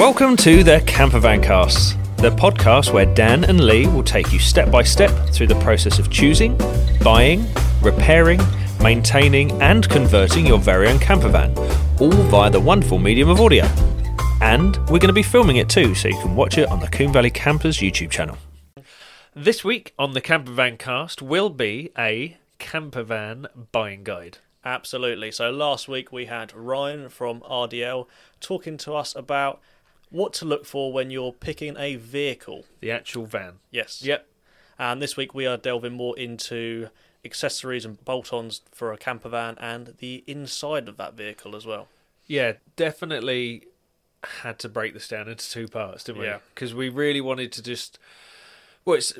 Welcome to the Campervan Casts, the podcast where Dan and Leigh will take you step by step through the process of choosing, buying, repairing, maintaining, and converting your very own campervan, all via the wonderful medium of audio. And we're going to be filming it too, so you can watch it on the Coombe Valley Campers YouTube channel. This week on the Campervan Cast will be a campervan buying guide. Absolutely. So last week we had Ryan from RDL talking to us about what to look for when you're picking a vehicle. The actual van. Yes. Yep. And this week we are delving more into accessories and bolt-ons for a camper van and the inside of that vehicle as well. Yeah, definitely had to break this down into two parts, didn't we? Yeah. Because we really wanted to just. Well, it's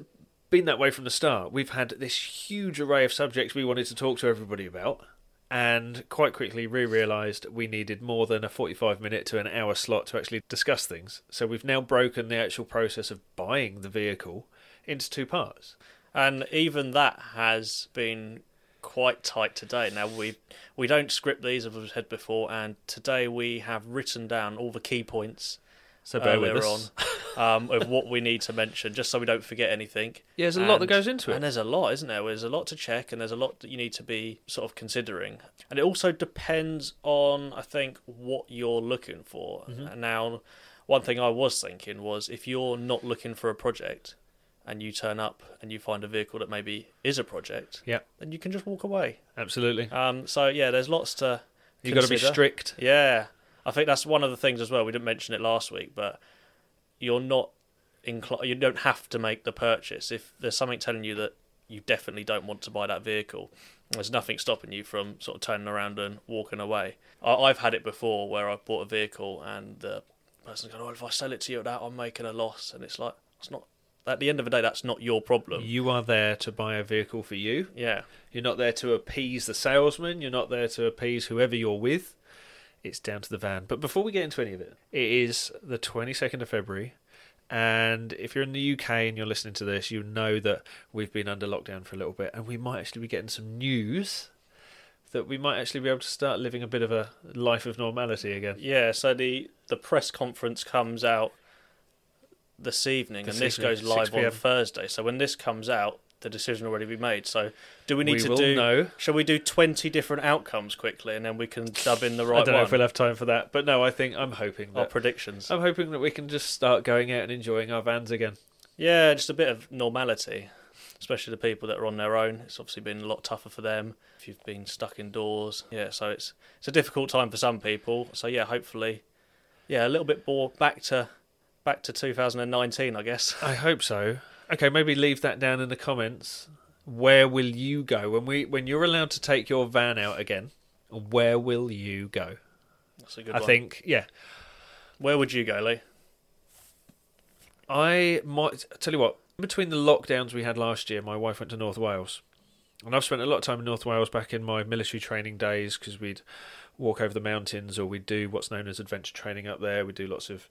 been that way from the start. We've had this huge array of subjects we wanted to talk to everybody about, and quite quickly we realised we needed more than a 45 minute to an hour slot to actually discuss things. So we've now broken the actual process of buying the vehicle into two parts. And even that has been quite tight today. Now we we don't script these as we've said before, and today we have written down all the key points So bear with earlier us. on um, of what we need to mention, just so we don't forget anything. Yeah, there's a lot that goes into it. And there's a lot, isn't there? There's a lot to check, and there's a lot that you need to be sort of considering. And it also depends on, I think, what you're looking for. Mm-hmm. And now, one thing I was thinking was if you're not looking for a project and you turn up and you find a vehicle that maybe is a project, Yeah, then you can just walk away. absolutely. Um, so, yeah, there's lots to. You've got to be strict. Yeah, I think that's one of the things as well. We didn't mention it last week, but you're not inclined. You don't have to make the purchase if there's something telling you that you definitely don't want to buy that vehicle. There's nothing stopping you from sort of turning around and walking away. I, I've had it before where I've bought a vehicle and the person's going, "Oh, if I sell it to you at that, I'm making a loss," and it's like it's not. At the end of the day, that's not your problem. You are there to buy a vehicle for you. Yeah, You're not there to appease the salesman. You're not there to appease whoever you're with. It's down to the van. But before we get into any of it, it is the 22nd of February. And if you're in the UK and you're listening to this, you know that we've been under lockdown for a little bit. And we might actually be getting some news that we might actually be able to start living a bit of a life of normality again. Yeah, so the the press conference comes out this evening, This and this evening, goes live on Thursday. So when this comes out, the decision already be made. So do we need we to do? know. Shall we do twenty different outcomes quickly, and then we can dub in the right I don't know one? if we'll have time for that. But no, I think I'm hoping Our predictions. I'm hoping that we can just start going out and enjoying our vans again. Yeah, just a bit of normality, especially the people that are on their own. It's obviously been a lot tougher for them if you've been stuck indoors. Yeah, so it's it's a difficult time for some people. So yeah, hopefully, yeah, a little bit more back to back to 2019, I guess. I hope so. Okay, maybe leave that down in the comments. Where will you go when we when you're allowed to take your van out again? Where will you go? That's a good one. I one. think yeah. Where would you go, Leigh? I might tell you what. Between the lockdowns we had last year, my wife went to North Wales, and I've spent a lot of time in North Wales back in my military training days because we'd walk over the mountains or we'd do what's known as adventure training up there. We'd do lots of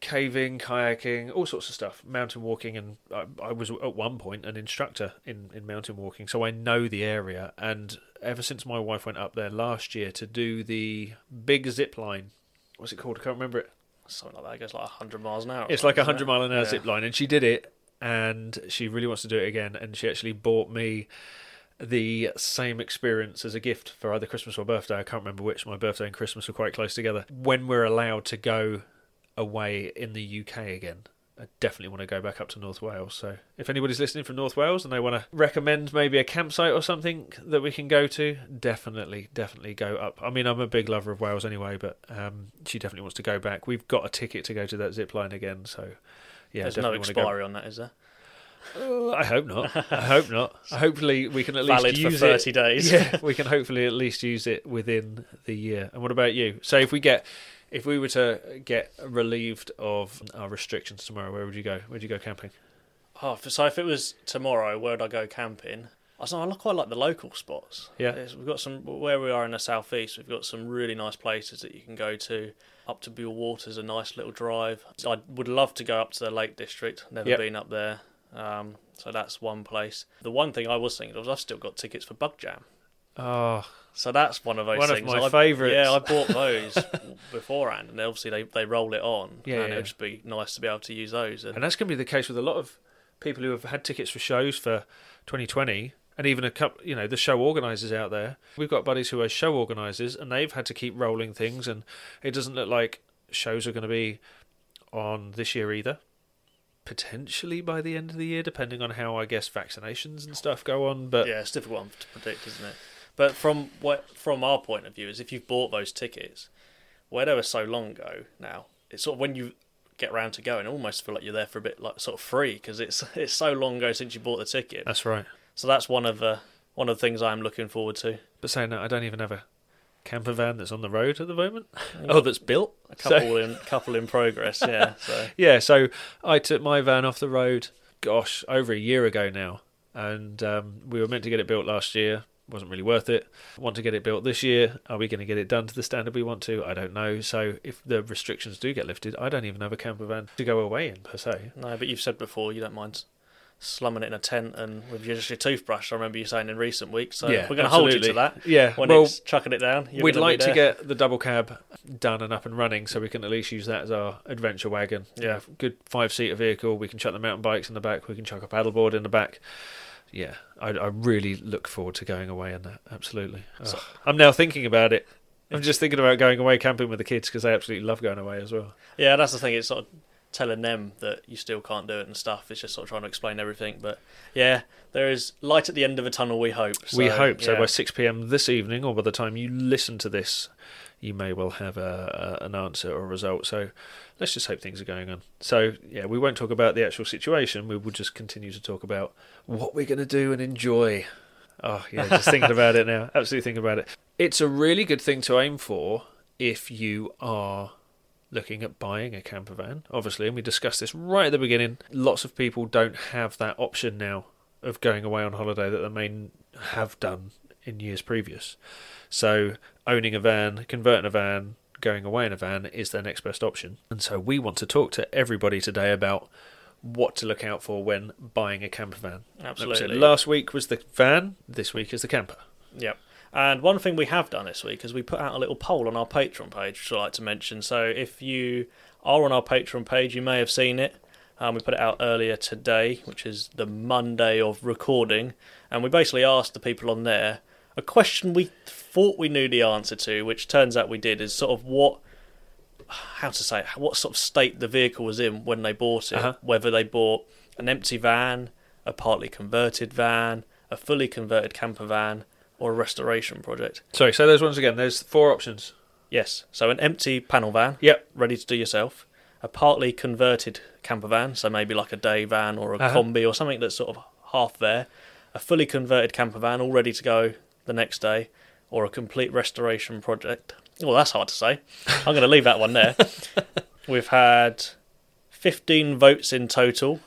caving, kayaking, all sorts of stuff, mountain walking, and I, I was at one point an instructor in, in mountain walking, so I know the area. And ever since my wife went up there last year to do the big zip line, what's it called? I can't remember it. Something like that. It goes like 100 miles an hour. It's like a hundred mile an hour it? zip line, and she did it, and she really wants to do it again. And she actually bought me the same experience as a gift for either Christmas or birthday. I can't remember which. My birthday and Christmas were quite close together. When we're allowed to go away in the UK again. I definitely want to go back up to North Wales. So, if anybody's listening from North Wales and they want to recommend maybe a campsite or something that we can go to, definitely, definitely go up. I mean, I'm a big lover of Wales anyway, but um, she definitely wants to go back. We've got a ticket to go to that zip line again, so yeah, There's no definitely want to go. expiry on that, is there? Uh, I hope not. I hope not. Hopefully, we can at least Valid for 30 it. days. Yeah, we can hopefully at least use it within the year. And what about you? So if we get, if we were to get relieved of our restrictions tomorrow, where would you go? Where'd you go camping? Oh, so if it was tomorrow, where'd I go camping? I I quite like the local spots. Yeah. We've got some where we are in the southeast. We've got some really nice places that you can go to. Up to Bewl Water's a nice little drive. I would love to go up to the Lake District. Never Yep. been up there, um, so that's one place. The one thing I was thinking of was I've still got tickets for Bug Jam. Oh, So that's one of those One of things. my I- favourites. Yeah, I bought those beforehand, and obviously they, they roll it on, Yeah, and yeah. it would just be nice to be able to use those. And, and that's going to be the case with a lot of people who have had tickets for shows for 2020, and even a couple, you know, the show organisers out there. We've got buddies who are show organisers, and they've had to keep rolling things, and it doesn't look like shows are going to be on this year either. Potentially by the end of the year, depending on how I guess vaccinations and stuff go on. But yeah, it's difficult one to predict, isn't it? But from what from our point of view, is if you've bought those tickets, where they were so long ago now, it's sort of when you get round to going, I almost feel like you're there for a bit like sort of free because it's it's so long ago since you bought the ticket. that's right. So that's one of the one of the things I'm looking forward to. But saying that, I don't even have a camper van that's on the road at the moment. Oh, that's built. A So- couple in couple in progress, yeah. So Yeah, so I took my van off the road, gosh, over a year ago now, and um, we were meant to get it built last year. Wasn't really worth it. Want to get it built this year? Are we going to get it done to the standard we want to? I don't know. So if the restrictions do get lifted, I don't even have a camper van to go away in per se. no, but you've said before you don't mind slumming it in a tent and with your, just your toothbrush. I remember you saying in recent weeks. So yeah, we're going to hold you to that. Yeah, When well, it's chucking it down, you're we'd like to get the double cab done and up and running, so we can at least use that as our adventure wagon. Yeah. good five seater vehicle. We can chuck the mountain bikes in the back. We can chuck a paddleboard in the back. Yeah, I, I really look forward to going away in that. Absolutely. So- I'm now thinking about it. I'm just thinking about going away camping with the kids because they absolutely love going away as well. Yeah, that's the thing. It's sort of telling them that you still can't do it and stuff. It's just sort of trying to explain everything. But yeah, there is light at the end of a tunnel. We hope. we So, hope so. By 6 p.m. this evening, or by the time you listen to this, you may well have a, a, an answer or a result. So let's just hope things are going on. So yeah, we won't talk about the actual situation. We will just continue to talk about what we're going to do and enjoy. Oh yeah, just thinking about it now. Absolutely thinking about it. It's a really good thing to aim for if you are looking at buying a camper van, obviously, and we discussed this right at the beginning. Lots of people don't have that option now of going away on holiday that they may have done in years previous. So, owning a van, converting a van, going away in a van is their next best option. And so, we want to talk to everybody today about what to look out for when buying a camper van. Absolutely. last week was the van, this week is the camper. Yep. And one thing we have done this week is we put out a little poll on our Patreon page, which I like to mention. So if you are on our Patreon page, you may have seen it. Um, we put it out earlier today, which is the Monday of recording, and we basically asked the people on there a question we thought we knew the answer to, which turns out we did, is sort of what, how to say, it, what sort of state the vehicle was in when they bought it. Uh-huh. Whether they bought an empty van, a partly converted van, a fully converted camper van, or a restoration project. Sorry, say those ones again. There's four options. Yes, so an empty panel van, Yep. ready to do yourself. A partly converted camper van, so maybe like a day van or a Uh-huh. combi or something that's sort of half there. A fully converted camper van, all ready to go the next day, or a complete restoration project. Well, that's hard to say. I'm going to leave that one there. We've had 15 votes in total.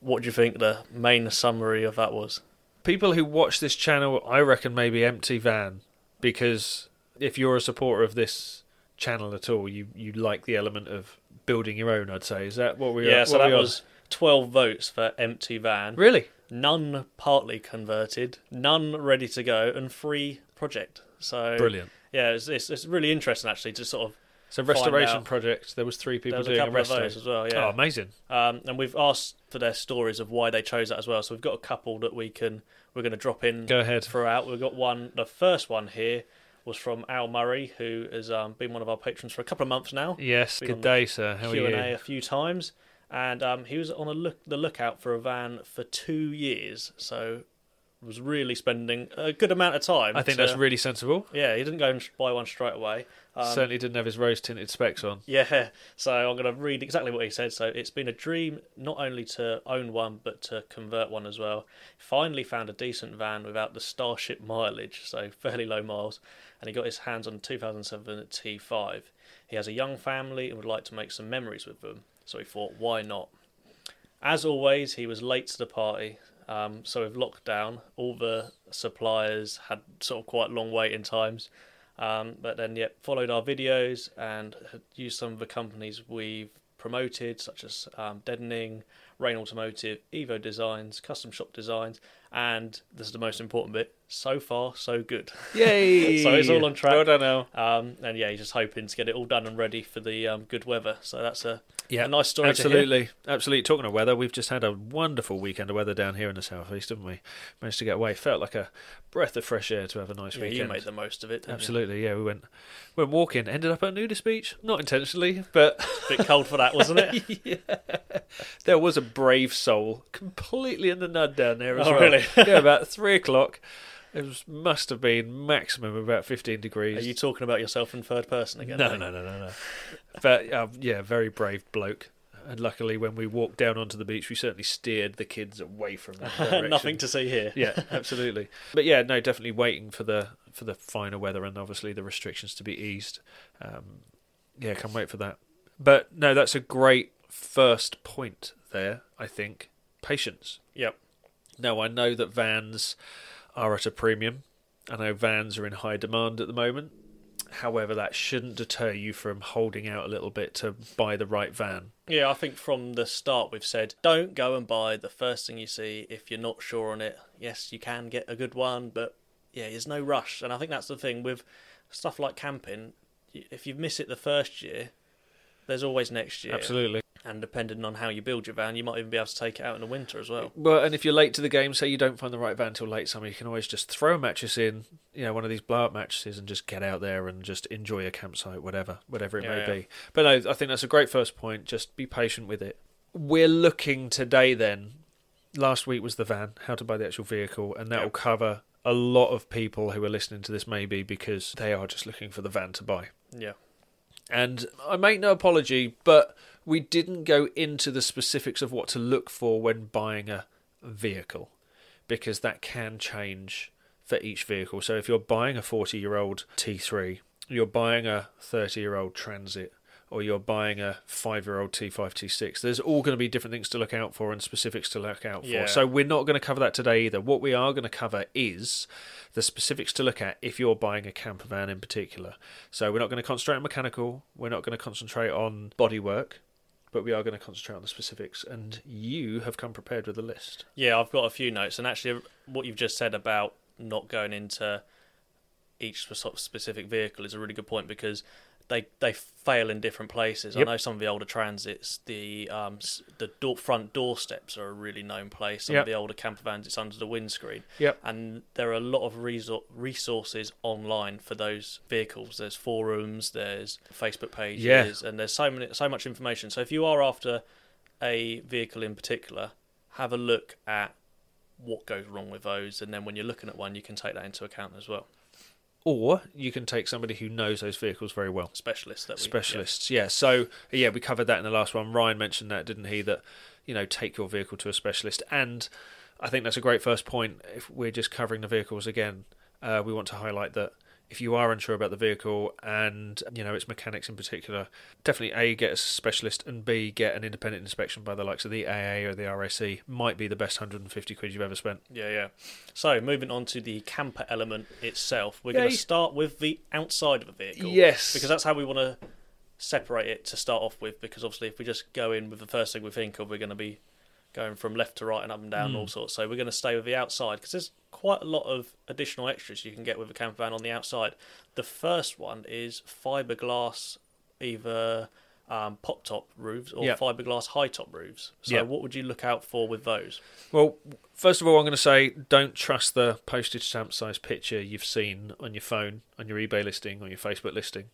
What do you think the main summary of that was? people who watch this channel, I reckon maybe empty van, because if you're a supporter of this channel at all, you you like the element of building your own. I'd say is that what we yeah, are? so that was 12 votes for empty van. really none partly converted, none ready to go, and free project. So brilliant. Yeah, it's, it's, it's really interesting actually to sort of. So restoration project. There was three There people was doing a, couple of those as well, Oh, yeah. amazing! Um, and we've asked for their stories of why they chose that as well. So we've got a couple that we can we're going to drop in Go ahead. throughout. We've got one. The first one here was from Al Murray, who has um, been one of our patrons for a couple of months now. Yes, Been good day, sir. How Q are and you? A a few times, and um, he was on a look the lookout for a van for two years. So was really spending a good amount of time. I think to- that's really sensible. Yeah, he didn't go and buy one straight away. Um, Certainly didn't have his rose tinted specs on. yeah, so I'm going to read exactly what he said. So it's been a dream not only to own one, but to convert one as well. Finally found a decent van without the Starship mileage, so fairly low miles, and he got his hands on a 2007 T5. He has a young family and would like to make some memories with them, so he thought, why not? As always, he was late to the party. Um, so with lockdown, all the suppliers had sort of quite long waiting times. Um, but then, yeah, followed our videos and had used some of the companies we've promoted, such as um, Deadening, Rain Automotive, Evo Designs, Custom Shop Designs, and this is the most important bit. So far, so good. Yay! So it's all on track. Well done, Al. Um, and yeah, he's just hoping to get it all done and ready for the um, good weather. So that's a, Yeah, a nice story. Absolutely, absolutely. Talking of weather, we've just had a wonderful weekend of weather down here in the southeast, haven't we? Managed to get away. Felt like a breath of fresh air to have a nice Yeah, weekend. you made the most of it. Absolutely, yeah. We went went walking. Ended up at a nudist beach, not intentionally, but a Bit cold for that, wasn't it? yeah, there was a brave soul completely in the nud down there as Oh, well. really? yeah, about three o'clock. It was, must have been maximum about fifteen degrees. Are you talking about yourself in third person again? No, no, no, no, no. But uh, yeah, very brave bloke. And luckily, when we walked down onto the beach, we certainly steered the kids away from that direction. Nothing to see here. yeah, absolutely. But yeah, no, definitely waiting for the for the finer weather and obviously the restrictions to be eased. Um, yeah, can't wait for that. But no, that's a great first point there. I think patience. Yep. Now I know that vans are at a premium. I know vans are in high demand at the moment. However, that shouldn't deter you from holding out a little bit to buy the right van. Yeah, I think from the start we've said don't go and buy the first thing you see if you're not sure on it. Yes, you can get a good one, but yeah, there's no rush. And I think that's the thing with stuff like camping. If you miss it the first year, there's always next year. Absolutely. And depending on how you build your van, you might even be able to take it out in the winter as well. Well, and if you're late to the game, say you don't find the right van till late summer, you can always just throw a mattress in, you know, one of these blow up mattresses, and just get out there and just enjoy a campsite, whatever, whatever it Yeah, may yeah. be. But no, I think that's a great first point. Just be patient with it. We're looking today. Then, last week was the van, how to buy the actual vehicle, and that will cover a lot of people who are listening to this, maybe because they are just looking for the van to buy. Yeah. And I make no apology, but we didn't go into the specifics of what to look for when buying a vehicle because that can change for each vehicle. So if you're buying a 40 year old T3, you're buying a 30 year old Transit, or you're buying a five year old T5, T6, there's all going to be different things to look out for and specifics to look out for. Yeah. So we're not going to cover that today either. What we are going to cover is the specifics to look at if you're buying a camper van in particular. So we're not going to concentrate on mechanical, we're not going to concentrate on bodywork, but we are going to concentrate on the specifics. And you have come prepared with a list. Yeah, I've got a few notes, and actually, what you've just said about not going into each specific vehicle is a really good point because they they fail in different places. Yep. I know some of the older transits, the um the door, front doorsteps are a really known place. Some Yep. of the older camper vans, it's under the windscreen. Yep. And there are a lot of resor- resources online for those vehicles. There's forums, there's Facebook pages, Yeah. and there's so many so much information. So if you are after a vehicle in particular, have a look at what goes wrong with those, and then when you're looking at one, you can take that into account as well. Or you can take somebody who knows those vehicles very well. Specialists that we Specialists, yeah. So yeah, we covered that in the last one. Ryan mentioned that, didn't he? That you know, take your vehicle to a specialist, and I think that's a great first point. If we're just covering the vehicles again, uh, we want to highlight that if you are unsure about the vehicle and you know its mechanics in particular, definitely a get a specialist and b get an independent inspection by the likes of the AA or the RAC. Might be the best 150 quid you've ever spent. Yeah, yeah. So moving on to the camper element itself, we're going to start with the outside of a vehicle. Yes, because that's how we want to separate it to start off with. Because obviously, if we just go in with the first thing we think of, we're going to be going from left to right and up and down, and all sorts. So we're going to stay with the outside because there's quite a lot of additional extras you can get with a camper van on the outside. The first one is fiberglass, either um, pop top roofs or Yeah. fiberglass high top roofs. So Yeah. what would you look out for with those? Well, first of all, I'm going to say don't trust the postage stamp size picture you've seen on your phone, on your eBay listing, on your Facebook listing.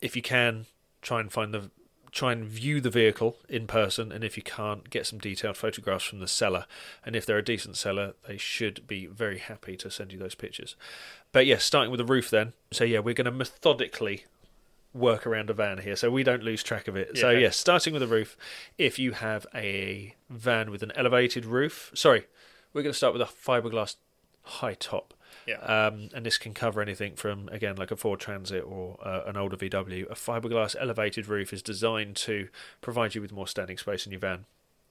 If you can, try and find the try and view the vehicle in person, and if you can't, get some detailed photographs from the seller. And if they're a decent seller, they should be very happy to send you those pictures. But yes, starting with the roof then. So yeah, we're going to methodically work around a van here so we don't lose track of it. So Yeah. yes, starting with the roof, if you have a van with an elevated roof, sorry, we're going to start with a fiberglass high top. Yeah. Um, and this can cover anything from again like a Ford Transit or uh, an older VW. A fiberglass elevated roof is designed to provide you with more standing space in your van.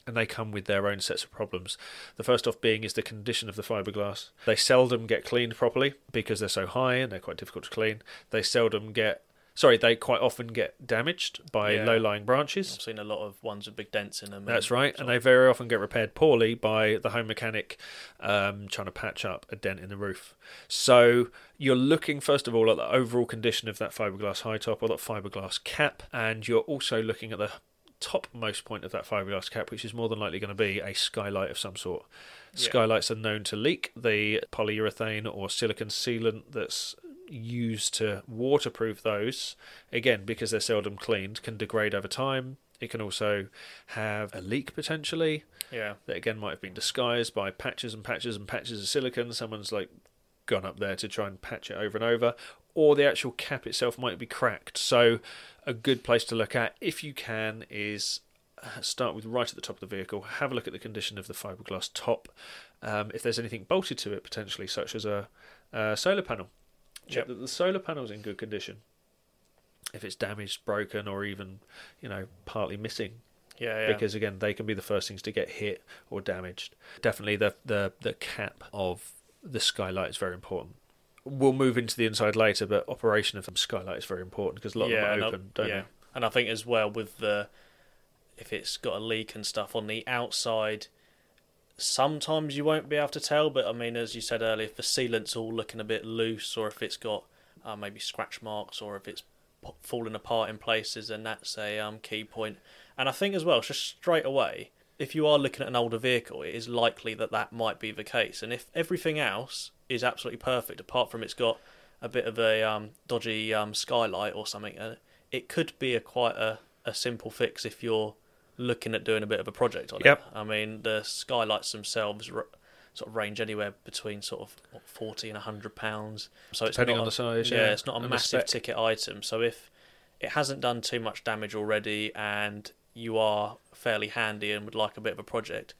And they come with their own sets of problems. The first off being is the condition of the fiberglass. They seldom get cleaned properly because they're so high and they're quite difficult to clean. They seldom get Sorry, they quite often get damaged by Yeah. low-lying branches. I've seen a lot of ones with big dents in them. That's and right, and they very often get repaired poorly by the home mechanic um, trying to patch up a dent in the roof. So you're looking first of all at the overall condition of that fiberglass high top or that fiberglass cap, and you're also looking at the topmost point of that fiberglass cap, which is more than likely going to be a skylight of some sort. Yeah. Skylights are known to leak. The polyurethane or silicon sealant that's used to waterproof those, again, because they're seldom cleaned, can degrade over time. It can also have a leak potentially yeah, that again might have been disguised by patches and patches and patches of silicon. Someone's like gone up there to try and patch it over and over, or the actual cap itself might be cracked. So, a good place to look at, if you can, is uh, start with right at the top of the vehicle. Have a look at the condition of the fiberglass top. Um, if there's anything bolted to it potentially, such as a, a solar panel, check Yep. that the solar panel's in good condition. If it's damaged, broken, or even you know partly missing, yeah, yeah. because again they can be the first things to get hit or damaged. Definitely the the the cap of the skylight is very important. We'll move into the inside later, but operation of the skylight is very important because a lot yeah, of them are open, don't yeah. And I think as well with the if it's got a leak and stuff on the outside, sometimes you won't be able to tell. But I mean, as you said earlier, if the sealant's all looking a bit loose, or if it's got uh, maybe scratch marks, or if it's falling apart in places, then that's a um, key point. And I think as well, just straight away, if you are looking at an older vehicle, it is likely that that might be the case. And if everything else is absolutely perfect, apart from it's got a bit of a um, dodgy um, skylight or something, uh, it could be a quite a, a simple fix if you're looking at doing a bit of a project on Yep. it. I mean, the skylights themselves r- sort of range anywhere between sort of what, forty and hundred pounds. So it's Depending on a- the size, yeah, yeah, it's not a massive ticket item. So if it hasn't done too much damage already and you are fairly handy and would like a bit of a project,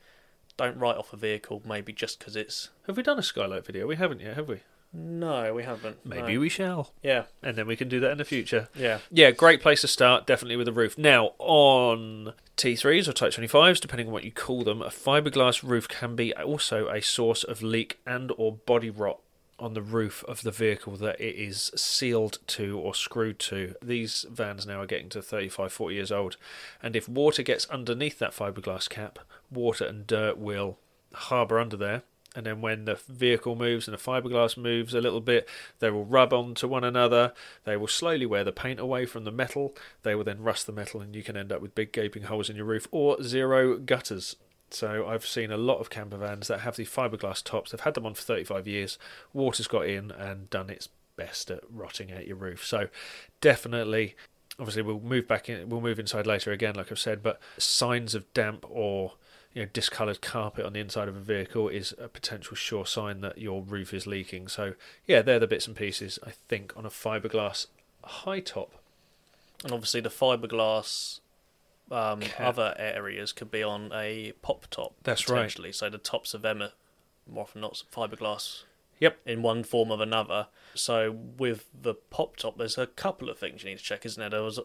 don't write off a vehicle maybe just because it's. Have we done a skylight video? We haven't yet, have we? No, we haven't. Maybe no. we shall, Yeah, and then we can do that in the future. yeah, Yeah, great place to start, definitely with the roof. Now, on T3s or Type 25s, depending on what you call them, a fiberglass roof can be also a source of leak and or body rot on the roof of the vehicle that it is sealed to or screwed to. These vans now are getting to 35, 40 years old, and if water gets underneath that fiberglass cap, water and dirt will harbour under there. And then when the vehicle moves and the fiberglass moves a little bit, they will rub onto one another. They will slowly wear the paint away from the metal. They will then rust the metal, and you can end up with big gaping holes in your roof or zero gutters. So I've seen a lot of camper vans that have the fiberglass tops. They've had them on for 35 years. Water's got in and done its best at rotting out your roof. So definitely, obviously, we'll move back in. We'll move inside later again, like I've said. But signs of damp or you know discoloured carpet on the inside of a vehicle is a potential sure sign that your roof is leaking. So yeah, they're the bits and pieces I think on a fiberglass high top. and obviously the fiberglass. Um, other areas could be on a pop top. That's right. potentially. So the tops of them are more often not fiberglass Yep. in one form or another. So with the pop top, there's a couple of things you need to check, isn't there? There was,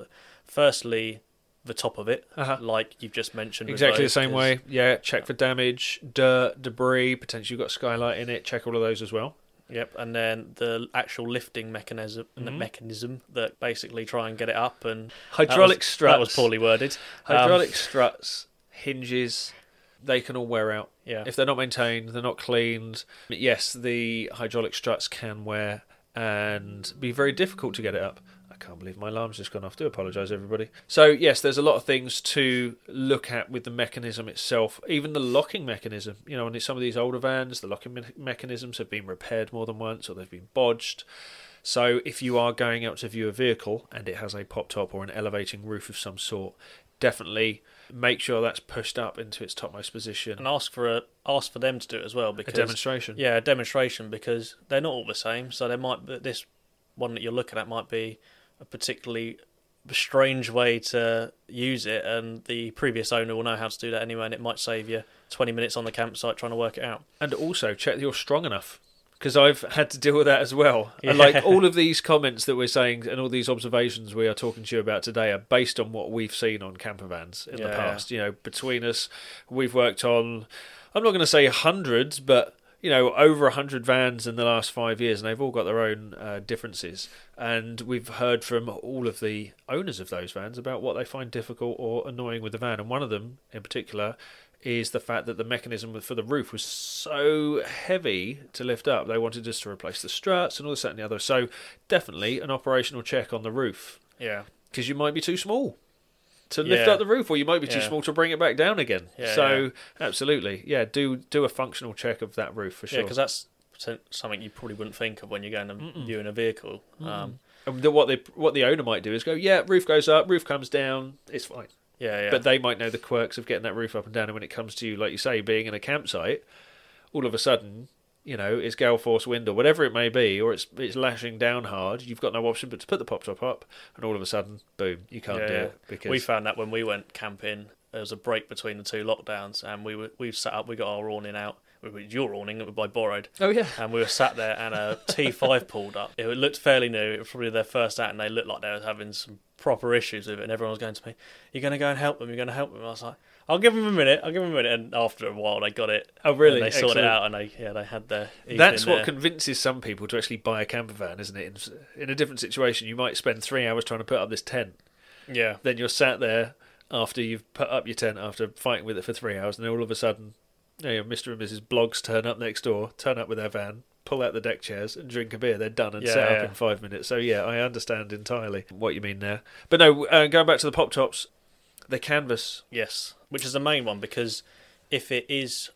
firstly, the top of it, Uh-huh. like you've just mentioned. Exactly the same way. Yeah, check for damage, dirt, debris. Potentially, you've got skylight in it. Check all of those as well. Yep, and then the actual lifting mechanism, and the mechanism that basically try and get it up, and Hydraulic that was, struts. That was poorly worded. Um, Hydraulic struts, hinges, they can all wear out. yeah, If they're not maintained, they're not cleaned. Yes, the hydraulic struts can wear and be very difficult to get it up. Can't believe my alarm's just gone off. Do apologise, everybody. So, yes, there's a lot of things to look at with the mechanism itself, even the locking mechanism. You know, on some of these older vans, the locking me- mechanisms have been repaired more than once or they've been bodged. So, if you are going out to view a vehicle and it has a pop top or an elevating roof of some sort, definitely make sure that's pushed up into its topmost position. and ask for a ask for them to do it as well because A demonstration. yeah, a demonstration because they're not all the same. So they might be, this one that you're looking at might be a particularly strange way to use it, and the previous owner will know how to do that anyway, and it might save you 20 minutes on the campsite trying to work it out. And also check that you're strong enough. Because I've had to deal with that as well. And like all of these comments that we're saying and all these observations we are talking to you about today are based on what we've seen on camper vans in the past. You know, between us, we've worked on, I'm not going to say hundreds, but, you know, over 100 vans in the last five years, and they've all got their own uh, differences. And we've heard from all of the owners of those vans about what they find difficult or annoying with the van. And one of them, in particular, is the fact that the mechanism for the roof was so heavy to lift up. They wanted us to replace the struts and all this, that, and the other. So, definitely an operational check on the roof Yeah. because you might be too small to lift Yeah. up the roof, or you might be too Yeah. small to bring it back down again. Yeah, so, absolutely, yeah, do do a functional check of that roof for Yeah, sure. because that's something you probably wouldn't think of when you're going and viewing a vehicle. Um, And the, what they what the owner might do is go, yeah, roof goes up, roof comes down, it's fine. yeah, yeah. But they might know the quirks of getting that roof up and down. And when it comes to, you, like you say, being in a campsite, all of a sudden, you know, it's gale force wind or whatever it may be, or it's it's lashing down hard. You've got no option but to put the pop top up, and all of a sudden, boom, you can't Yeah, do it because we found that when we went camping, there was a break between the two lockdowns, and we were we sat up. We got our awning out. We were your awning that I borrowed, oh yeah, and we were sat there, and a T5 pulled up. It looked fairly new. It was probably their first out, and they looked like they were having some proper issues with it. And everyone was going to me, "You're going to go and help them. You're going to help them." And I was like, "I'll give them a minute. I'll give them a minute." And after a while, they got it. Oh, really? And they sorted it out, and they yeah they had their. That's what there. convinces some people to actually buy a camper van, isn't it? In, in a different situation, you might spend three hours trying to put up this tent. yeah Then you're sat there after you've put up your tent after fighting with it for three hours, and then all of a sudden, you know, Mr. and Mrs. Bloggs turn up next door, turn up with their van, pull out the deck chairs, and drink a beer. They're done and Yeah, set yeah. up in five minutes. So yeah, I understand entirely what you mean there. But no, uh, going back to the pop tops, the canvas. Yes, which is the main one because if it is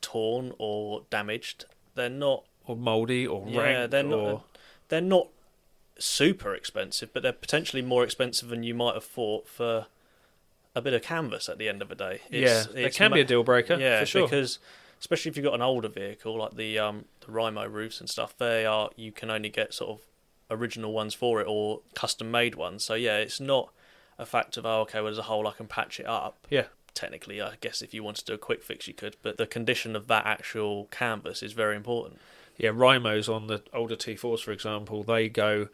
torn or damaged, they're not. Or mouldy, or Yeah, they're not. or They're not super expensive, but they're potentially more expensive than you might have thought for a bit of canvas. At the end of the day, yeah, it can be a deal breaker. yeah, for sure. because especially if you've got an older vehicle like the um the Reimo roofs and stuff, they are you can only get sort of original ones for it or custom made ones. So yeah, it's not a fact of oh okay, well there's a hole I can patch it up. yeah, Technically, I guess if you wanted to do a quick fix, you could, but the condition of that actual canvas is very important. yeah, Reimos on the older T4s, for example, they go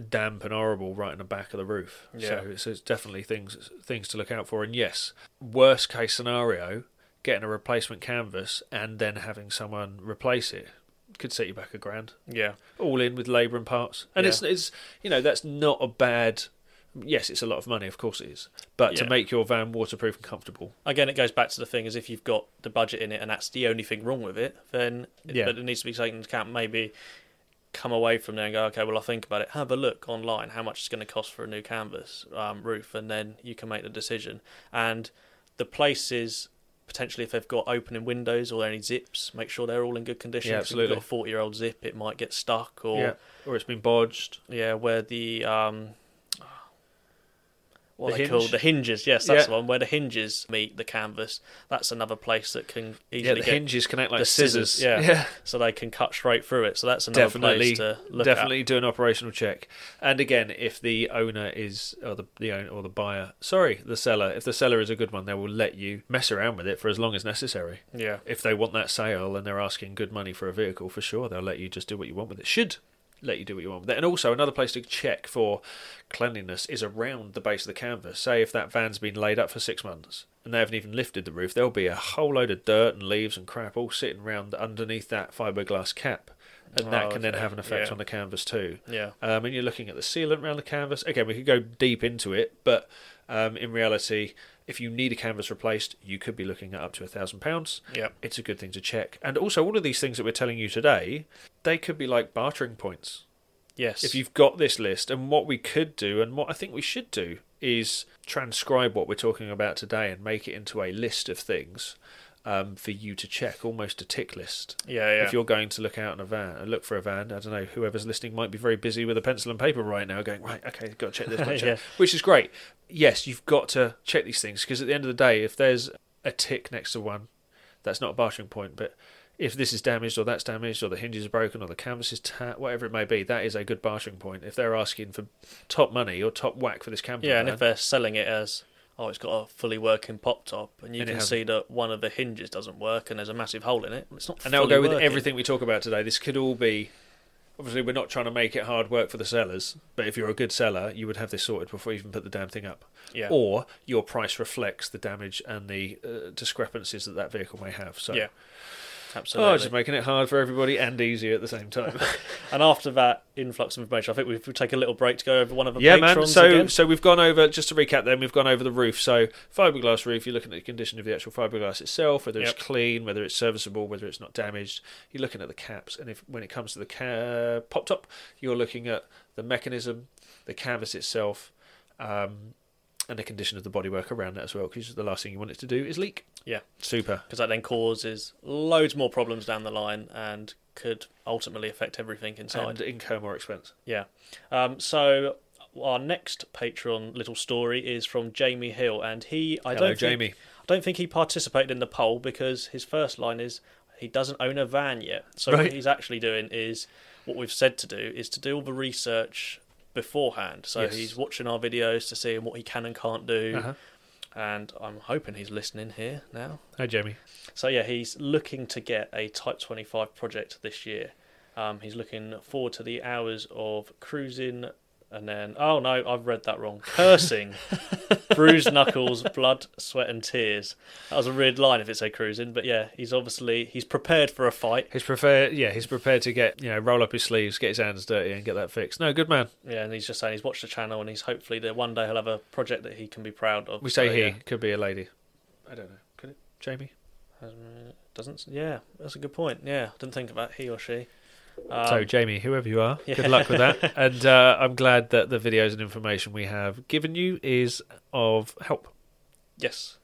damp and horrible right in the back of the roof. Yeah. So it's, it's definitely things things to look out for. And yes, worst case scenario, getting a replacement canvas and then having someone replace it could set you back a grand, Yeah, all in with labour and parts. And Yeah. it's it's you know that's not a bad. Yes, it's a lot of money, of course it is. But to make your van waterproof and comfortable, again, it goes back to the thing is if you've got the budget in it and that's the only thing wrong with it, then Yeah. but it needs to be taken into account. Maybe come away from there and go, okay, well, I'll think about it. Have a look online, how much it's going to cost for a new canvas um, roof, and then you can make the decision. And the places potentially if they've got opening windows or any zips, make sure they're all in good condition. Yeah, 'cause If absolutely. you've got a forty-year-old zip, it might get stuck, or yeah, or it's been bodged. yeah, where the um, what The they called hinge? the hinges. Yes, that's Yeah. the one where the hinges meet the canvas. That's another place that can easily Yeah, the hinges connect like the scissors, scissors. yeah. yeah. so they can cut straight through it. So that's another definitely place to look definitely do an operational check. And again, if the owner is or the the owner or the buyer, sorry, the seller, if the seller is a good one, they will let you mess around with it for as long as necessary. Yeah, If they want that sale and they're asking good money for a vehicle, for sure they'll let you just do what you want with it. Should let you do what you want with it. And also another place to check for cleanliness is around the base of the canvas. Say if that van's been laid up for six months and they haven't even lifted the roof, there'll be a whole load of dirt and leaves and crap all sitting around underneath that fiberglass cap. And that Oh, can then have an effect Yeah. on the canvas too. yeah, Um, and you're looking at the sealant around the canvas. Again, we could go deep into it, but um, in reality, if you need a canvas replaced, you could be looking at up to a thousand pounds. yeah, It's a good thing to check. And also, all of these things that we're telling you today, they could be like bartering points. yes. If you've got this list, and what we could do, and what I think we should do, is transcribe what we're talking about today and make it into a list of things um, for you to check, almost a tick list. yeah, yeah, If you're going to look out in a van, uh, look for a van, I don't know, whoever's listening might be very busy with a pencil and paper right now, going, right, okay, got to check this, check, Yeah. which is great. Yes, you've got to check these things because at the end of the day, if there's a tick next to one, that's not a bartering point, but if this is damaged or that's damaged or the hinges are broken or the canvas is tat, whatever it may be, that is a good bartering point. If they're asking for top money or top whack for this camper yeah. And if they're selling it as oh, it's got a fully working pop top, and you And can see that one of the hinges doesn't work, and there's a massive hole in it. It's not. and that'll go with working. everything we talk about today. This could all be. Obviously, we're not trying to make it hard work for the sellers, but if you're a good seller, you would have this sorted before you even put the damn thing up. Yeah, Or your price reflects the damage and the uh, discrepancies that that vehicle may have. So, yeah. Absolutely. Oh, just making it hard for everybody and easy at the same time. and after that influx of information, I think we've, we'll take a little break to go over one of the yeah, man. So, again. so we've gone over just to recap. Then we've gone over the roof. So, fiberglass roof. You're looking at the condition of the actual fiberglass itself, whether Yep. it's clean, whether it's serviceable, whether it's not damaged. You're looking at the caps, and if when it comes to the ca- pop top, you're looking at the mechanism, the canvas itself, um, and the condition of the bodywork around that as well. Because the last thing you want it to do is leak. Yeah. super. because that then causes loads more problems down the line and could ultimately affect everything inside. And incur more expense. Yeah. Um, so our next Patreon little story is from Jamie Hill, and he I Hello, don't think, Jamie. I don't think he participated in the poll because his first line is he doesn't own a van yet. So Right. what he's actually doing is what we've said to do is to do all the research beforehand. So Yes. he's watching our videos to see what he can and can't do, Uh-huh. and I'm hoping he's listening here now. Hi, Jamie. So yeah, he's looking to get a Type 25 project this year. Um, he's looking forward to the hours of cruising, and then oh no, I've read that wrong. Cursing, bruised knuckles, blood, sweat, and tears. That was a weird line if it said cruising, but yeah, he's obviously he's prepared for a fight. He's prepared. Yeah, he's prepared to get you know roll up his sleeves, get his hands dirty, and get that fixed. No, good man. Yeah, and he's just saying he's watched the channel, and he's hopefully that one day he'll have a project that he can be proud of. We say So, he yeah. could be a lady. I don't know. Could it, Jamie? Um, Doesn't yeah, that's a good point. Yeah, didn't think about he or she. Um, so, Jamie, whoever you are, yeah. good luck with that. and uh, I'm glad that the videos and information we have given you is of help. Yes.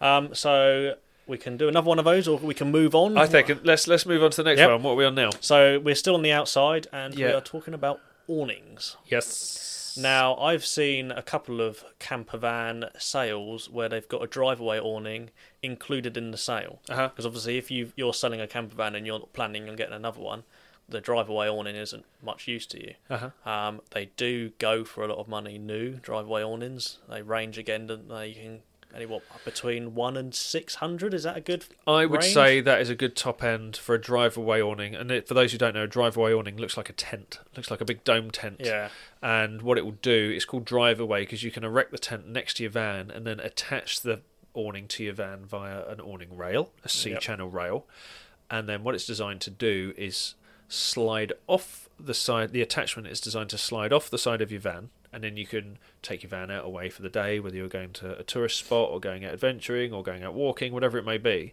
Um, so we can do another one of those, or we can move on. I think let's let's move on to the next Yep. one. What are we on now? So we're still on the outside, and we are talking about awnings. Yes. Now, I've seen a couple of camper van sales where they've got a driveway awning included in the sale. Uh-huh. Because obviously, if you you're selling a camper van and you're planning on getting another one, the driveway awning isn't much use to you. Uh-huh. Um, they do go for a lot of money. New driveway awnings. They range again. Don't they? You can any what between one and six hundred. Is that a good? I would range? say that is a good top end for a driveway awning. And it, for those who don't know, a driveway awning looks like a tent. Looks like a big dome tent. Yeah. and what it will do it's called drive away because you can erect the tent next to your van and then attach the awning to your van via an awning rail a c Yep. channel rail and then what it's designed to do is slide off the side the attachment is designed to slide off the side of your van and then you can take your van out away for the day whether you're going to a tourist spot or going out adventuring or going out walking whatever it may be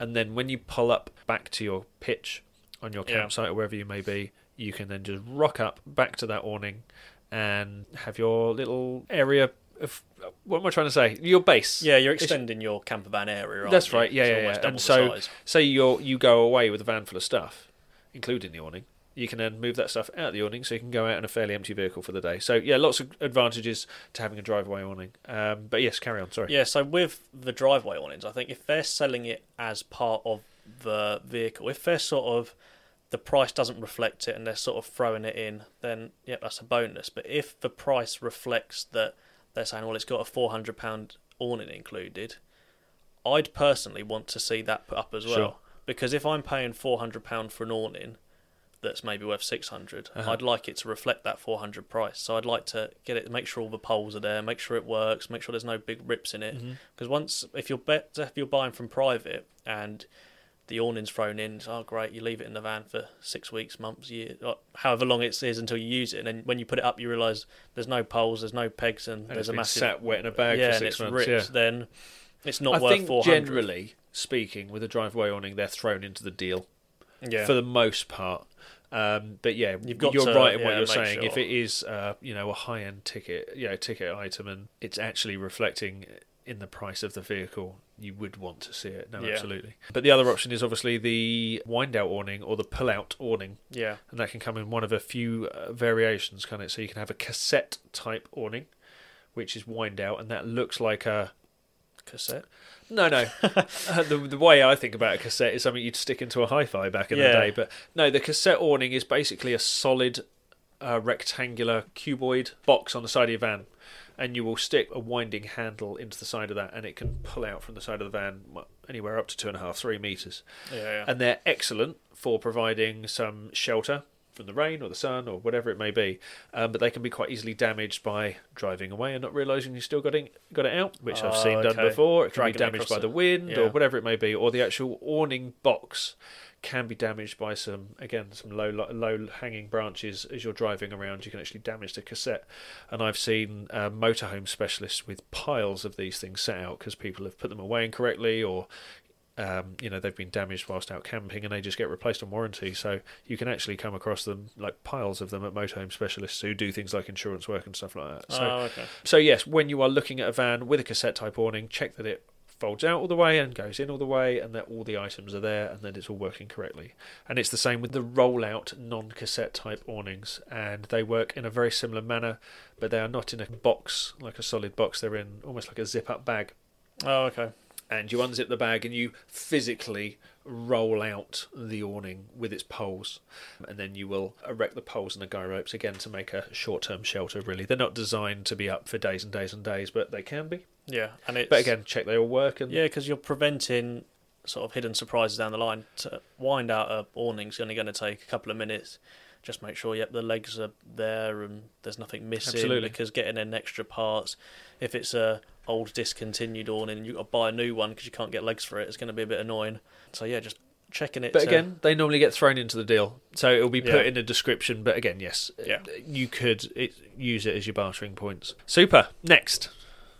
and then when you pull up back to your pitch on your Yeah. campsite or wherever you may be you can then just rock up back to that awning and have your little area of what am I trying to say? Your base. Yeah, you're It's- extending your camper van area. That's right. Yeah, It's yeah, yeah. And so, size. say you you go away with a van full of stuff, including the awning. You can then move that stuff out of the awning, so you can go out in a fairly empty vehicle for the day. So yeah, lots of advantages to having a driveway awning. Um, but yes, carry on. Sorry. Yeah, so with the driveway awnings, I think if they're selling it as part of the vehicle, if they're sort of the price doesn't reflect it and they're sort of throwing it in, then yeah, that's a bonus. But if the price reflects that they're saying, well, it's got a four hundred pound awning included, I'd personally want to see that put up as well. Sure. Because if I'm paying four hundred pound for an awning that's maybe worth 600 Uh-huh. i'd like it to reflect that 400 price so i'd like to get it make sure all the poles are there make sure it works make sure there's no big rips in it because once if you're bet if you're buying from private and the awning's thrown in, it's, oh great, you leave it in the van for six weeks, months, year, however long it is until you use it, and then when you put it up, you realise there's no poles, there's no pegs, and, And there's a massive sat wet in a bag yeah, for and six it's months. ripped. Yeah. Then it's not I worth think 400. generally speaking, with a driveway awning, they're thrown into the deal yeah, for the most part. Um, but yeah, You've got you're to, right in what yeah, you're saying. If it is, uh, you know, a high-end ticket, you know, ticket item, and it's actually reflecting in the price of the vehicle, you would want to see it. No, Yeah. absolutely. But the other option is obviously the wind-out awning or the pull-out awning, yeah, and that can come in one of a few uh, variations, can it? So you can have a cassette type awning, which is wind out, and that looks like a cassette. No, no. uh, the the way I think about a cassette is something you'd stick into a hi-fi back in Yeah. the day. But no, the cassette awning is basically a solid, uh, rectangular cuboid box on the side of your van, and you will stick a winding handle into the side of that, and it can pull out from the side of the van anywhere up to two and a half, three meters. Yeah, yeah. And they're excellent for providing some shelter from the rain or the sun or whatever it may be. Um, but they can be quite easily damaged by driving away and not realizing you still got it got it out, which I've seen done before. It can Dragging be damaged by the the- wind yeah. or whatever it may be, or the actual awning box can be damaged by some again some low low hanging branches as you're driving around. You can actually damage the cassette, and I've seen uh, motorhome specialists with piles of these things set out because people have put them away incorrectly or. Um, you know they've been damaged whilst out camping and they just get replaced on warranty. So you can actually come across them like piles of them at motorhome specialists who do things like insurance work and stuff like that. So oh, okay. so yes, when you are looking at a van with a cassette type awning, check that it folds out all the way and goes in all the way, and that all the items are there, and that it's all working correctly. And it's the same with the rollout non-cassette type awnings, and they work in a very similar manner, but they are not in a box like a solid box. They're in almost like a zip-up bag, Oh, okay. And you unzip the bag and you physically roll out the awning with its poles and then you will erect the poles and the guy ropes again to make a short-term shelter really they're not designed to be up for days and days and days but they can be Yeah, and it's but again check they all work and yeah, because you're preventing sort of hidden surprises down the line. To wind out a awning's only going to take a couple of minutes. Just make sure, yep, the legs are there and there's nothing missing. Absolutely. Because getting in extra parts, if it's a old discontinued awning and you've got to buy a new one because you can't get legs for it, it's going to be a bit annoying. So yeah, just checking it. but to- again they normally get thrown into the deal so it'll be put Yeah. in the description but again yes Yeah. you could it, use it as your bartering points super next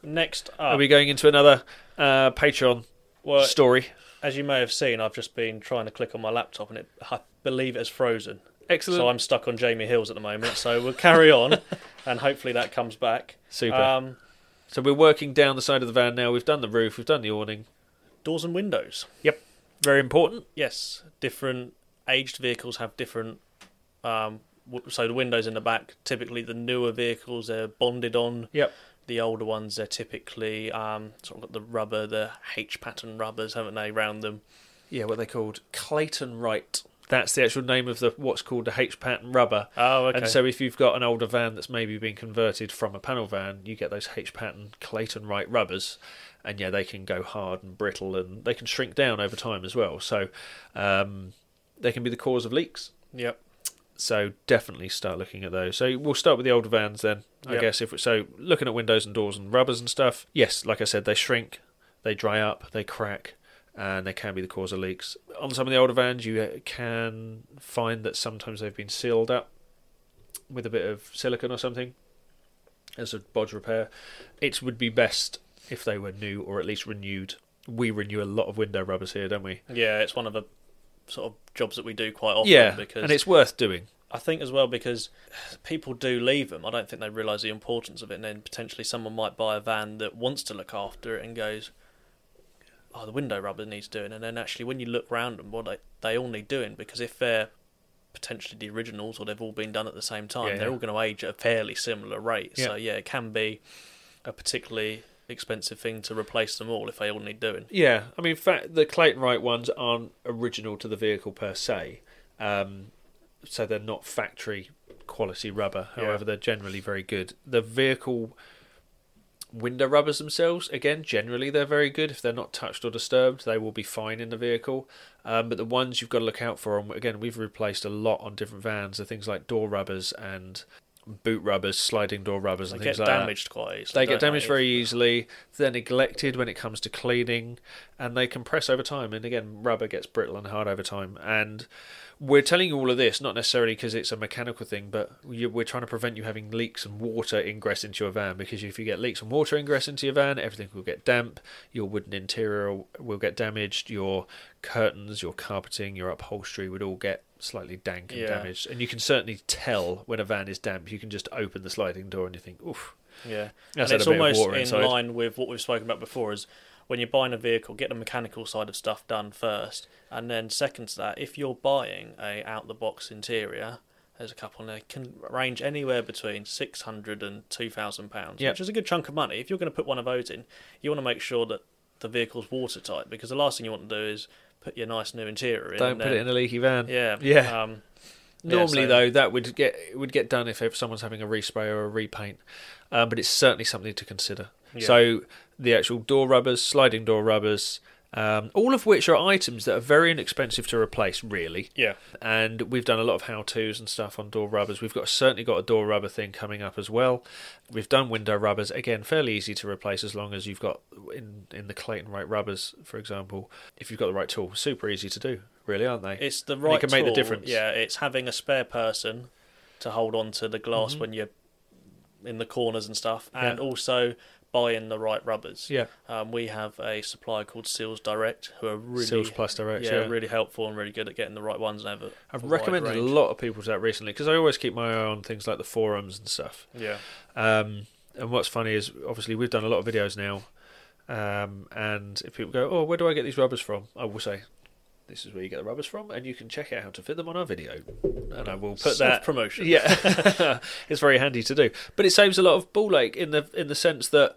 next are we going into another uh, patreon well, story as you may have seen, I've just been trying to click on my laptop and it, I believe it has frozen. excellent So I'm stuck on Jamie Hills at the moment. So we'll carry on, and hopefully that comes back. super Um, So we're working down the side of the van now. We've done the roof, we've done the awning. doors and windows. Yep. Very important. Yes, different aged vehicles have different. Um, w- so the windows in the back, typically the newer vehicles, they're bonded on. Yep. The older ones, they're typically um, sort of got the rubber, the H pattern rubbers, haven't they, round them? Yeah, what they called Clayton Wright. That's the actual name of the what's called the H pattern rubber. Oh, okay. And so if you've got an older van that's maybe been converted from a panel van, you get those H pattern Clayton Wright rubbers. And yeah, they can go hard and brittle and they can shrink down over time as well. So um, they can be the cause of leaks. yep. So definitely start looking at those. So we'll start with the older vans then. I Yep. guess if we, so, looking at windows and doors and rubbers and stuff. Yes, like I said, they shrink, they dry up, they crack, and they can be the cause of leaks. On some of the older vans, you uh, can find that sometimes they've been sealed up with a bit of silicon or something as a bodge repair. It would be best if they were new or at least renewed. We renew a lot of window rubbers here, don't we? Yeah, it's one of the sort of jobs that we do quite often. yeah, because and it's worth doing. I think as well because people do leave them. I don't think they realise the importance of it, and then potentially someone might buy a van that wants to look after it and goes, "Oh, the window rubber needs doing," and then actually when you look round them, what they they all need doing because if they're potentially the originals or they've all been done at the same time, Yeah, they're yeah. all going to age at a fairly similar rate. So Yeah. yeah, it can be a particularly expensive thing to replace them all if they all need doing. Yeah, I mean, in fact, the Clayton Wright ones aren't original to the vehicle per se, um, so they're not factory quality rubber. Yeah. However, they're generally very good. The vehicle window rubbers themselves, again, generally they're very good. If they're not touched or disturbed, they will be fine in the vehicle. Um, but the ones you've got to look out for, and again, we've replaced a lot on different vans, are things like door rubbers and boot rubbers, sliding door rubbers, They and get things like that. They get damaged quite easily. They get damaged very easily. They're neglected when it comes to cleaning, and they compress over time. And again, rubber gets brittle and hard over time. And we're telling you all of this not necessarily because it's a mechanical thing, but we're trying to prevent you having leaks and water ingress into your van. Because if you get leaks and water ingress into your van, everything will get damp. Your wooden interior will get damaged. Your curtains, your carpeting, your upholstery would all get slightly dank and Yeah. damaged. And you can certainly tell when a van is damp. You can just open the sliding door and you think, oof. Yeah, and it's a bit of almost in inside. line with what we've spoken about before. Is when you're buying a vehicle, get the mechanical side of stuff done first, and then second to that, if you're buying a out the box interior, there's a couple, and they can range anywhere between six hundred and two thousand pounds, Yep. which is a good chunk of money. If you're going to put one of those in, you want to make sure that the vehicle's watertight because the last thing you want to do is put your nice new interior in. Don't put then- it in a leaky van. Yeah, Yeah. Um, Yeah, Normally, so- though, that would get it would get done if, if someone's having a respray or a repaint, um, but it's certainly something to consider. Yeah. So the actual door rubbers, sliding door rubbers, Um, all of which are items that are very inexpensive to replace, really. Yeah. And we've done a lot of how tos and stuff on door rubbers. We've got certainly got a door rubber thing coming up as well. We've done window rubbers again, fairly easy to replace as long as you've got in in the Clayton Wright rubbers, for example. If you've got the right tool, super easy to do, really, aren't they? It's the And right it can make the tool. difference. Yeah, it's having a spare person to hold on to the glass Mhm. when you're in the corners and stuff, and Yeah. also buying the right rubbers. yeah, Um, we have a supplier called Seals Direct who are really Seals Plus Direct. yeah, Yeah, really helpful and really good at getting the right ones and have I've recommended a lot of people to that recently because I always keep my eye on things like the forums and stuff. Yeah, Um, and what's funny is obviously we've done a lot of videos now, um, and if people go, "Oh, where do I get these rubbers from?" I will say, "This is where you get the rubbers from," and you can check out how to fit them on our video, and I will put that. promotion. Yeah, it's very handy to do, but it saves a lot of ball ache in the in the sense that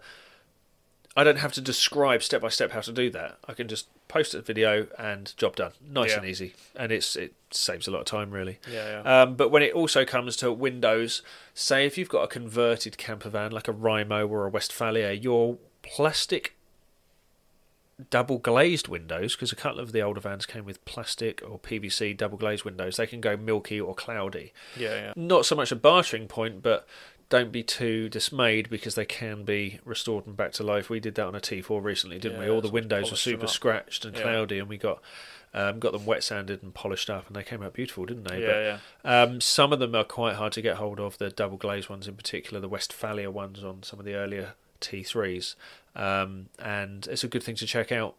I don't have to describe step by step how to do that. I can just post a video and job done, nice Yeah. and easy, and it's it saves a lot of time really. yeah, yeah. Um, but when it also comes to windows, say if you've got a converted camper van like a Reimo or a Westfalia, your plastic double glazed windows, because a couple of the older vans came with plastic or PVC double glazed windows, they can go milky or cloudy. yeah, yeah. Not so much a bartering point, but don't be too dismayed because they can be restored and back to life. We did that on a T4 recently, didn't we? All the windows were super scratched and Yeah. cloudy, and we got um, got them wet sanded and polished up, and they came out beautiful, didn't they? But Yeah, yeah. um, some of them are quite hard to get hold of. The double glazed ones, in particular, the Westfalia ones on some of the earlier T3s, um, and it's a good thing to check out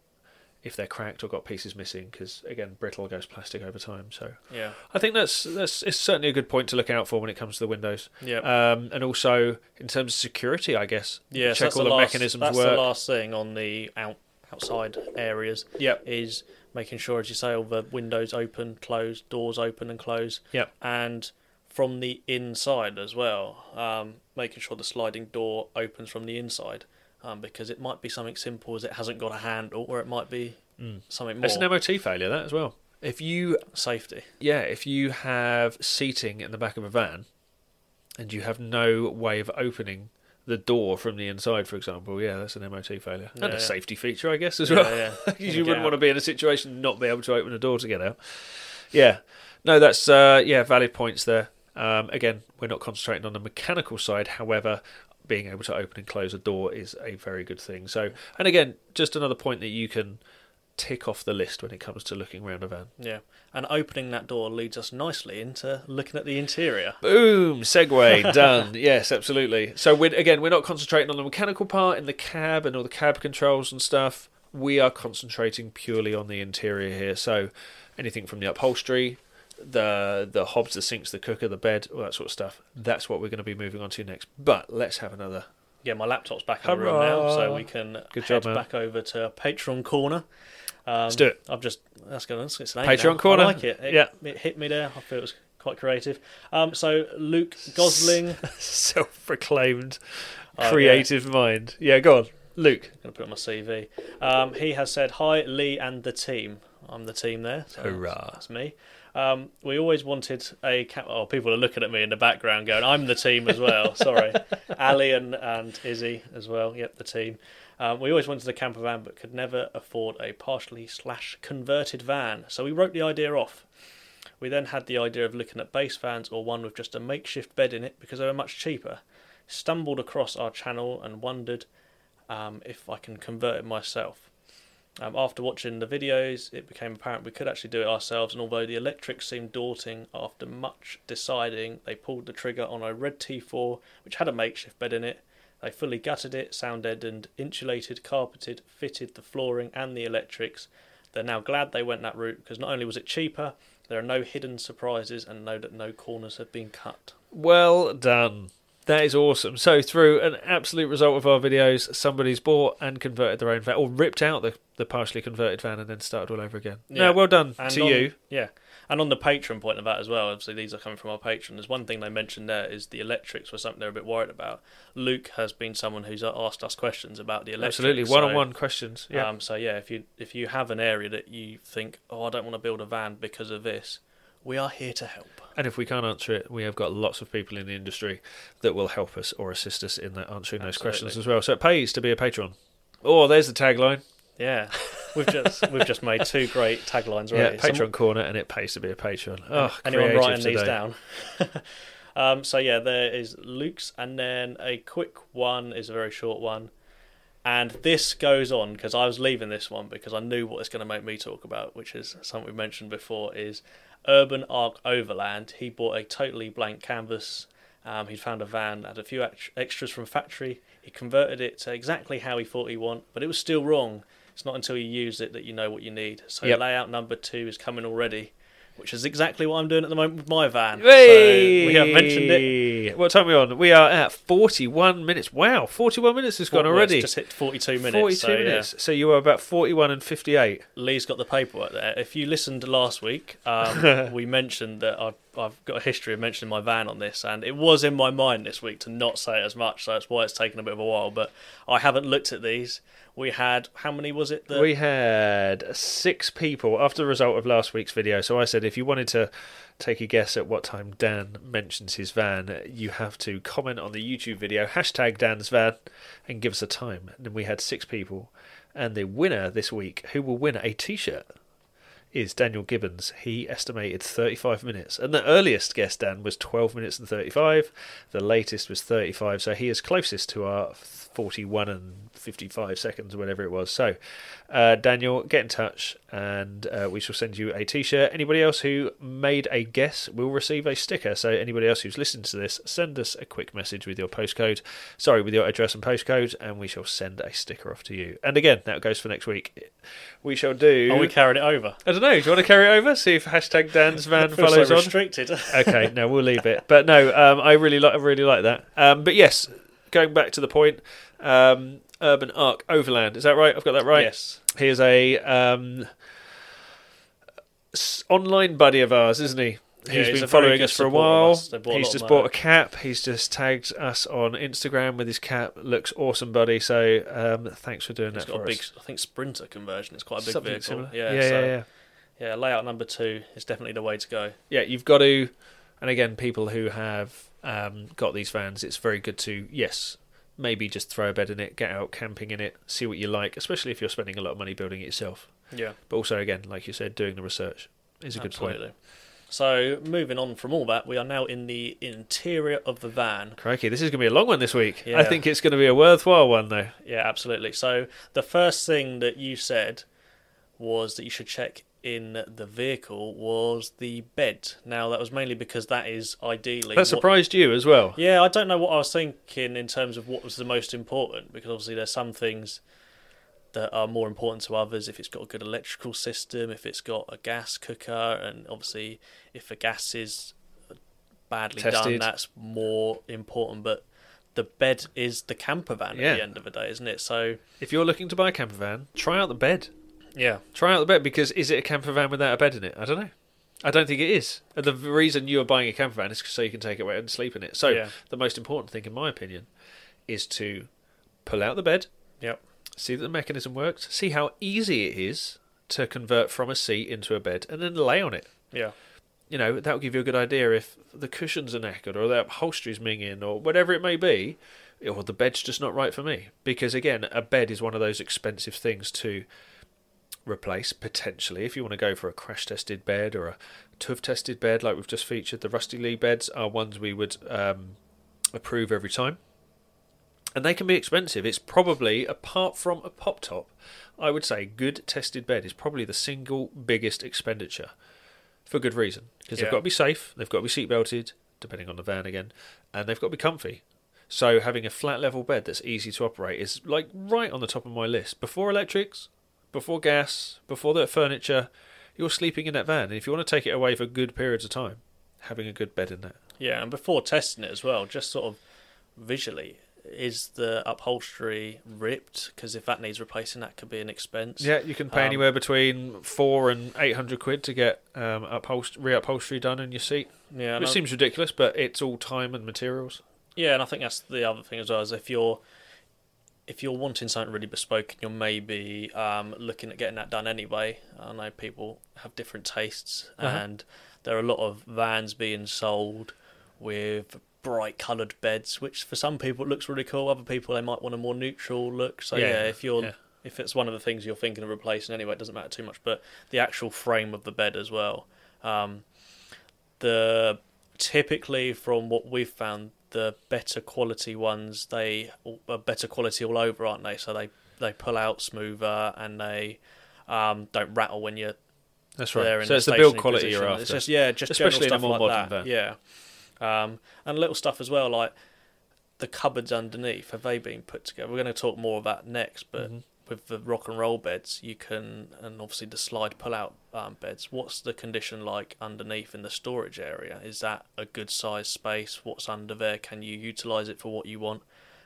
if they're cracked or got pieces missing, because again, brittle goes plastic over time. So Yeah, I think that's that's it's certainly a good point to look out for when it comes to the windows, yeah. um, and also in terms of security, I guess. yeah, check all the the last, mechanisms That's work. the last thing on the out, outside areas Yep. is making sure, as you say, all the windows open, close, doors open and close. Yep. And from the inside as well, um, making sure the sliding door opens from the inside. Um, because it might be something simple as it hasn't got a handle, or it might be Mm. something more It's an MOT failure that as well. If you safety. yeah, if you have seating in the back of a van and you have no way of opening the door from the inside, for example, yeah, that's an MOT failure. and Yeah, a yeah. safety feature, I guess, as Yeah, well. yeah. Because you wouldn't out. want to be in a situation not be able to open a door to get out. Yeah. No, that's uh, yeah, valid points there. Um, again, we're not concentrating on the mechanical side. However, being able to open and close a door is a very good thing. So, and again, just another point that you can tick off the list when it comes to looking around a van. Yeah. And opening that door leads us nicely into looking at the interior. Boom, segue done. yes, absolutely. So we're again, we're not concentrating on the mechanical part in the cab and all the cab controls and stuff. We are concentrating purely on the interior here. So anything from the upholstery, the the hobs, the sinks, the cooker, the bed, all that sort of stuff. That's what we're going to be moving on to next. But let's have another. Yeah, my laptop's back in the room now, so we can Good head job, man. back over to Patreon Corner. Um, Let's do it. I've just that's good. Its name Patreon now. Corner. I like it. it. Yeah. it hit me there. I feel it was quite creative. Um, so Luke Gosling, Self-proclaimed Oh, creative mind. Yeah, go on, Luke. I'm gonna put it on my CV. Um, he has said hi, Leigh and the team. I'm the team there. So Hurrah. That's me. Um, we always wanted a cat. Oh, people are looking at me in the background, going, "I'm the team as well." Sorry, Ali and and Izzy as well. Yep, the team. Um, we always wanted a camper van, but could never afford a partially slash converted van. So we wrote the idea off. We then had the idea of looking at base vans or one with just a makeshift bed in it because they were much cheaper. Stumbled across our channel and wondered um, if I can convert it myself. Um, after watching the videos, it became apparent we could actually do it ourselves, and although the electrics seemed daunting, after much deciding, they pulled the trigger on a red T4 which had a makeshift bed in it. They fully gutted it, sound deadened, insulated, carpeted, fitted the flooring and the electrics. They're now glad they went that route because not only was it cheaper, there are no hidden surprises and know that no corners have been cut. Well done. That is awesome. So, through an absolute result of our videos, somebody's bought and converted their own van, or ripped out the, the partially converted van and then started all over again. Yeah. No, well done And to on- you. Yeah. And on the patron point of that as well, obviously these are coming from our patron. There's one thing they mentioned there is the electrics were something they're a bit worried about. Luke has been someone who's asked us questions about the electrics. Absolutely, one-on-one questions. Yeah, Um, so yeah, if you if you have an area that you think, oh, I don't want to build a van because of this, we are here to help. and if we can't answer it, we have got lots of people in the industry that will help us or assist us in that answering those questions as well. So it pays to be a patron. Oh, there's the tagline. Yeah. we've just we've just made two great taglines Yeah, already. Patreon Some- corner, and it pays to be a patron. Oh, anyone writing these down? um, so yeah, there is Luke's, and then a quick one is a very short one, and this goes on because I was leaving this one because I knew what it's going to make me talk about, which is something we mentioned before is Urban Arc Overland. He bought a totally blank canvas. Um, he'd found a van, had a few extras from factory. He converted it to exactly how he thought he want, but it was still wrong. It's not until you use it that you know what you need. So Yep. layout number two is coming already, which is exactly what I'm doing at the moment with my van. Hey! So we have mentioned it. What time are we on? We are at 41 minutes. Wow, 41 minutes has gone already. It's just hit 42 minutes. 42 so, yeah. minutes. So you are about 41 and 58. Leigh's got the paperwork there. If you listened last week, um, we mentioned that I've, I've got a history of mentioning my van on this, and it was in my mind this week to not say it as much, so that's why it's taken a bit of a while. But I haven't looked at these. We had how many was it? That We had six people after the result of last week's video. So I said if you wanted to take a guess at what time Dan mentions his van, you have to comment on the YouTube video, hashtag Dan's van, and give us a time. And we had six people. And the winner this week, who will win a t shirt, is Daniel Gibbons. He estimated 35 minutes. And the earliest guess, Dan, was 12 minutes and 35. The latest was 35. So he is closest to our 41 and 55 seconds, whatever it was. So, uh, Daniel, get in touch and uh, we shall send you a t shirt. Anybody else who made a guess will receive a sticker. So, anybody else who's listened to this, send us a quick message with your postcode. Sorry, with your address and postcode, and we shall send a sticker off to you. And again, that goes for next week. We shall do. Are we carrying it over. I don't know. Do you want to carry it over? See if hashtag Dan's van follows so on. restricted. okay, no, we'll leave it. But no, um, I really like, I really like that. Um, but yes, going back to the point, um, Urban Arc Overland. Is that right? I've got that right. Yes. Here's a um, online buddy of ours, isn't he? He's he's been following us for a while. A He's just bought a cap. He's just tagged us on Instagram with his cap. Looks awesome, buddy. So um, thanks for doing It's that got a big, us. I think Sprinter conversion. It's quite a big Something vehicle. similar. Yeah, yeah, so, yeah, yeah. yeah, layout number two is definitely the way to go. yeah, you've got to, and again, people who have um, got these vans, it's very good to, yes, maybe just throw a bed in it, get out camping in it, see what you like, especially if you're spending a lot of money building it yourself. Yeah. But also, again, like you said, doing the research is a good point. So moving on from all that, we are now in the interior of the van. Crikey, this is going to be a long one this week. I think it's going to be a worthwhile one, though. Yeah, absolutely. So the first thing that you said was that you should check in the vehicle was the bed. Now that was mainly because that is ideally That what- surprised you as well. Yeah, I don't know what I was thinking in terms of what was the most important because obviously there's some things that are more important to others if it's got a good electrical system, if it's got a gas cooker, and obviously if the gas is badly done, that's more important. But the bed is the camper van Yeah. at the end of the day, isn't it? So If you're looking to buy a camper van, try out the bed. Yeah, Try out the bed because is it a camper van without a bed in it? I don't know. I don't think it is. And the reason you are buying a camper van is so you can take it away and sleep in it. So Yeah. the most important thing, in my opinion, is to pull out the bed, Yep. see that the mechanism works, see how easy it is to convert from a seat into a bed, and then lay on it. yeah, You know that will give you a good idea if the cushions are knackered or the upholstery's minging or whatever it may be, or the bed's just not right for me. Because again, a bed is one of those expensive things to replace potentially if you want to go for a crash tested bed or a TUV tested bed like we've just featured. The Rusty Lee beds are ones we would um, approve every time. And they can be expensive. It's probably, apart from a pop top, I would say good tested bed is probably the single biggest expenditure for good reason. Because they've got to be safe, they've got to be seat belted, depending on the van again, and they've got to be comfy. So having a flat level bed that's easy to operate is like right on the top of my list. Before electrics, before gas, before the furniture, you're sleeping in that van. And if you want to take it away for good periods of time, having a good bed in that. yeah. And before testing it as well, just sort of visually. Is the upholstery ripped? Because if that needs replacing, that could be an expense. Yeah, you can pay Um, anywhere between four and eight hundred quid to get um, upholst- re-upholstery done in your seat, yeah. which seems ridiculous, but it's all time and materials. Yeah, and I think that's the other thing as well. Is if you're if you're wanting something really bespoke, you're maybe um, looking at getting that done anyway. I know people have different tastes, Uh-huh. and there are a lot of vans being sold with bright coloured beds, which for some people it looks really cool. Other people they might want a more neutral look. So yeah, Yeah, if you're yeah. if it's one of the things you're thinking of replacing anyway, it doesn't matter too much. But the actual frame of the bed as well. Um, the typically from what we've found, the better quality ones they are better quality all over, aren't they? So they they pull out smoother and they um, don't rattle when you're That's right. in So it's the build quality position. you're after. It's just yeah, just Especially in a more stuff modern like that. Yeah, um, and little stuff as well like the cupboards underneath. Have they been put together? We're going to talk more about next, but Mhm. With the rock and roll beds, you can and obviously the slide pull out um, beds. What's the condition like underneath in the storage area? Is that a good size space? What's under there? Can you utilize it for what you want?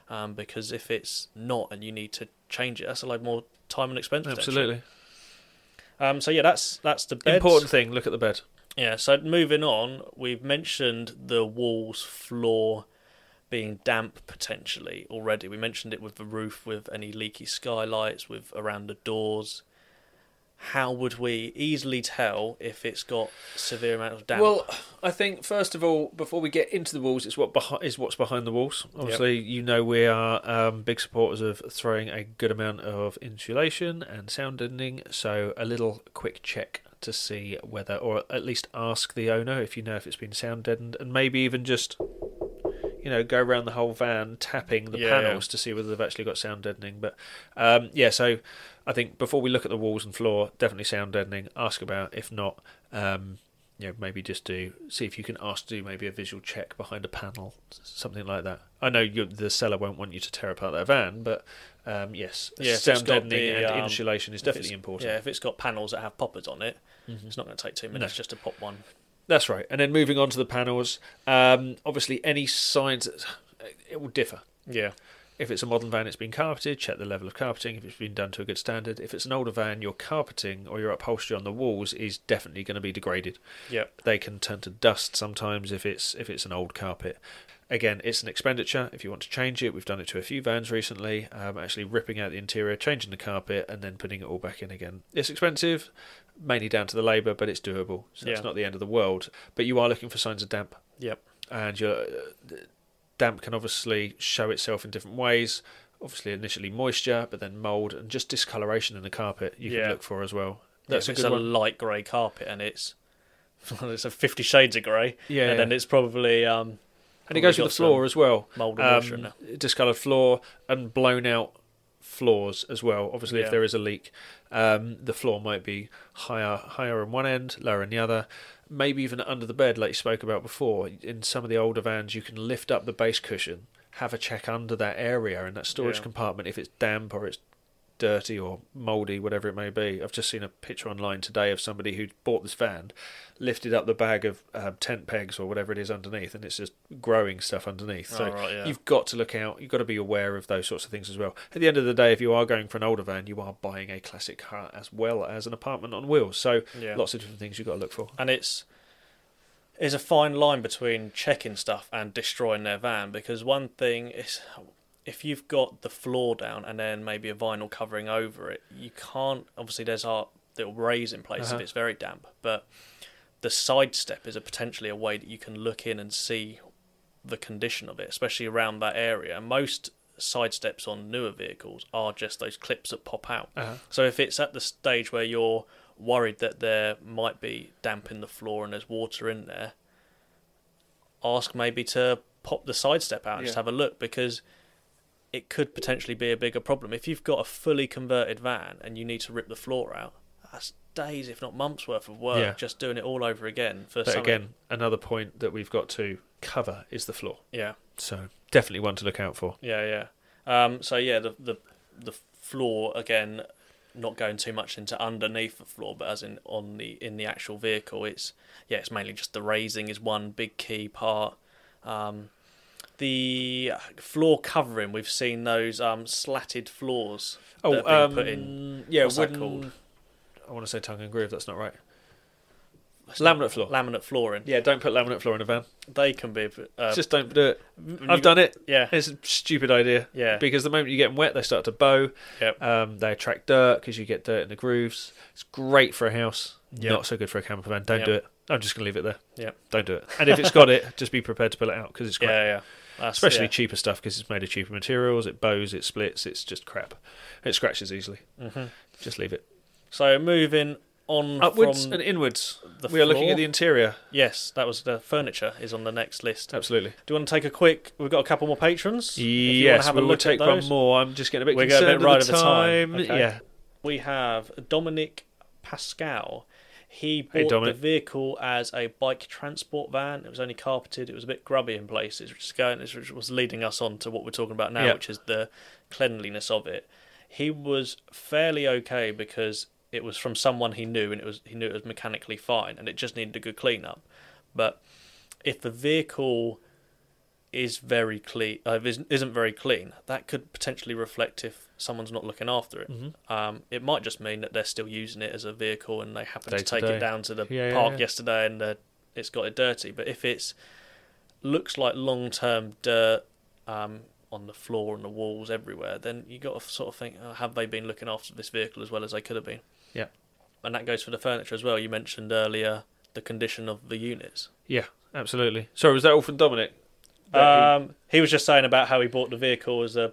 Um, because if it's not and you need to change it, that's a lot more time and expense. Absolutely. Um, so yeah, that's that's the beds. Important thing. Look at the bed. Yeah, so moving on, we've mentioned the walls, floor being damp potentially already. We mentioned it with the roof, with any leaky skylights, with around the doors. How would we easily tell if it's got severe amount of damp? Well, I think first of all, before we get into the walls, it's what is what's behind the walls. Obviously, you know we are um, big supporters of throwing a good amount of insulation and sound deadening. So a little quick check to see whether, or at least ask the owner if you know if it's been sound deadened, and maybe even just you know go around the whole van tapping the Yeah, panels to see whether they've actually got sound deadening. But um, yeah, so I think before we look at the walls and floor, definitely sound deadening. Ask about. If not, um, you know, maybe just do see if you can ask to do maybe a visual check behind a panel, something like that. I know you, the seller won't want you to tear apart their van, but um, yes, Yeah, sound deadening the, and um, insulation is definitely important. Yeah, if it's got panels that have poppers on it, Mhm. it's not going to take two minutes No. just to pop one. That's right. And then moving on to the panels, um, obviously any signs it will differ. Yeah, If it's a modern van, it's been carpeted. Check the level of carpeting if it's been done to a good standard. If it's an older van, your carpeting or your upholstery on the walls is definitely going to be degraded. yeah, They can turn to dust sometimes if it's if it's an old carpet. Again, it's an expenditure. If you want to change it, we've done it to a few vans recently. Um, actually ripping out the interior, changing the carpet, and then putting it all back in again. It's expensive, mainly down to the labour, but it's doable. So Yeah. it's not the end of the world. But you are looking for signs of damp yep, and your uh, damp can obviously show itself in different ways. Obviously, initially moisture, but then mold and just discoloration in the carpet you Yeah. can look for as well. That's That's a it's good a one. light grey carpet and it's it's a Fifty Shades of Grey, Yeah, and then it's probably um, and it goes with the floor as well. mold and Um, discoloured floor and blown out floors as well. Obviously, Yeah. if there is a leak, um, the floor might be higher higher in one end, lower in the other. Maybe even under the bed, like you spoke about before. In some of the older vans, you can lift up the base cushion, have a check under that area in that storage Yeah. compartment if it's damp or it's dirty or mouldy, whatever it may be. I've just seen a picture online today of somebody who bought this van, lifted up the bag of um, tent pegs or whatever it is underneath, and it's just growing stuff underneath. So Oh, right, yeah. you've got to look out. You've got to be aware of those sorts of things as well. At the end of the day, if you are going for an older van, you are buying a classic car as well as an apartment on wheels. So yeah. lots of different things you've got to look for. and it's there's a fine line between checking stuff and destroying their van because one thing is if you've got the floor down and then maybe a vinyl covering over it, you can't. Obviously, there's our little raise in place Uh-huh. if it's very damp, but the side step is a potentially a way that you can look in and see the condition of it, especially around that area. Most side steps on newer vehicles are just those clips that pop out. Uh-huh. So if it's at the stage where you're worried that there might be damp in the floor and there's water in there, ask maybe to pop the side step out and just have a look because it could potentially be a bigger problem. If you've got a fully converted van and you need to rip the floor out, that's days, if not months worth of work Yeah. just doing it all over again for But something. again, another point that we've got to cover is the floor. Yeah. So definitely one to look out for. Yeah, yeah. Um, so yeah, the the the floor again, not going too much into underneath the floor, but as in on the in the actual vehicle, it's yeah, it's mainly just the raising is one big key part. Um, the floor covering, we've seen those um, slatted floors. Oh, that um, put in. yeah, what's that wooden. called? I want to say tongue and groove. That's not right. Laminate floor. Laminate flooring. Yeah, don't put laminate floor in a van. They can be. Uh, Just don't do it. I've done it. Yeah, It's a stupid idea yeah, because the moment you get them wet, they start to bow. Yep. Um, they attract dirt because you get dirt in the grooves. It's great for a house. Yep. Not so good for a camper van. Don't Yep. do it. I'm just going to leave it there. Yeah. Don't do it. And if it's got it, just be prepared to pull it out because it's great. yeah, yeah. That's- especially yeah. cheaper stuff because it's made of cheaper materials. It bows, it splits, it's just crap. It scratches easily. Mhm. Just leave it. So moving on Upwards and inwards. the we are looking at the interior. yes, that was the furniture is on the next list. Absolutely. Do you want to take a quick? We've got a couple more patrons. If you want yes, to have we a will look take at one more. I'm just getting a bit We're going a bit right with the time. time. Okay. Yeah. We have Dominic Pascal. He Hey, bought Dominic. the vehicle as a bike transport van. It was only carpeted. It was a bit grubby in places, which is going, which was leading us on to what we're talking about now, Yeah. which is the cleanliness of it. He was fairly okay because it was from someone he knew, and it was he knew it was mechanically fine, and it just needed a good clean up. But if the vehicle is very clean, uh, isn't very clean, that could potentially reflect if someone's not looking after it. Mhm. Um, it might just mean that they're still using it as a vehicle and they happen Day to to take day. it down to the Yeah, yeah, park yeah. yesterday and uh, it's got it dirty. But if it's looks like long term dirt um, on the floor and the walls everywhere, then you got to sort of think, oh, have they been looking after this vehicle as well as they could have been? Yeah. And that goes for the furniture as well. You mentioned earlier the condition of the units. Yeah, absolutely. Sorry, was that all from Dominic? Um, he was just saying about how he bought the vehicle as a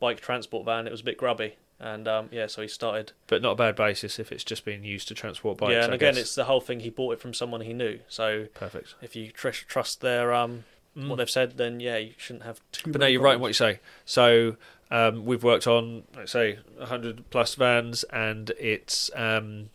bike transport van. It was a bit grubby, and um, yeah, so he started. but not a bad basis if it's just being used to transport bikes. yeah, and I again, guess. it's the whole thing. He bought it from someone he knew. So perfect. if you tr- trust their um Mm. what they've said, then yeah, you shouldn't have too. But no, you're right in what you say. So um, we've worked on, let's say, 100 plus vans, and it's. Um,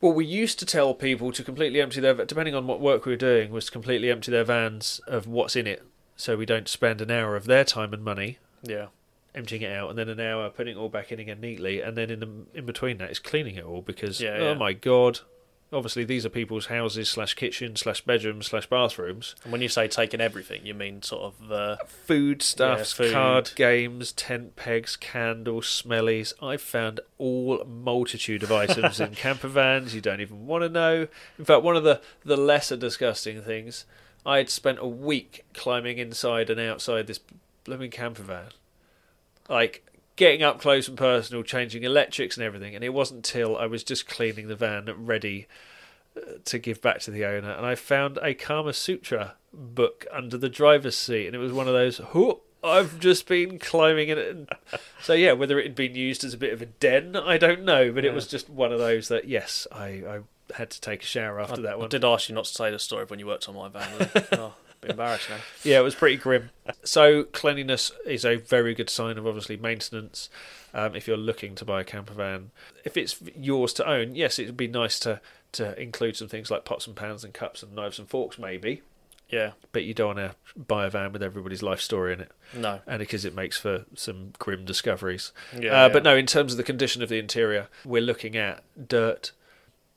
well, we used to tell people to completely empty their, depending on what work we were doing, was to completely empty their vans of what's in it, so we don't spend an hour of their time and money Yeah, emptying it out, and then an hour putting it all back in again neatly, and then in the in between that is cleaning it all because Yeah, oh yeah. my god, obviously these are people's houses slash kitchens slash bedrooms slash bathrooms. and when you say taking everything, you mean sort of the food stuffs, food. card games, tent pegs, candles, smellies. I've found all multitude of items in camper vans you don't even want to know. In fact, one of the, the lesser disgusting things, I had spent a week climbing inside and outside this blooming camper van. Like, getting up close and personal, changing electrics and everything. And it wasn't till I was just cleaning the van ready uh, to give back to the owner, and I found a Kama Sutra book under the driver's seat, and it was one of those. "Whoop, I've just been climbing in it. And so yeah, whether it had been used as a bit of a den, I don't know, but it was just one of those that yes, I, I had to take a shower after I, that I one. did ask you not to say the story of when you worked on my van. oh, embarrassed now. Yeah, it was pretty grim. So cleanliness is a very good sign of obviously maintenance. Um, if you're looking to buy a camper van, if it's yours to own, yes, it would be nice to to include some things like pots and pans and cups and knives and forks, maybe. Yeah, But you don't want to buy a van with everybody's life story in it, no. and because it makes for some grim discoveries. Yeah, uh, But no, in terms of the condition of the interior, we're looking at dirt.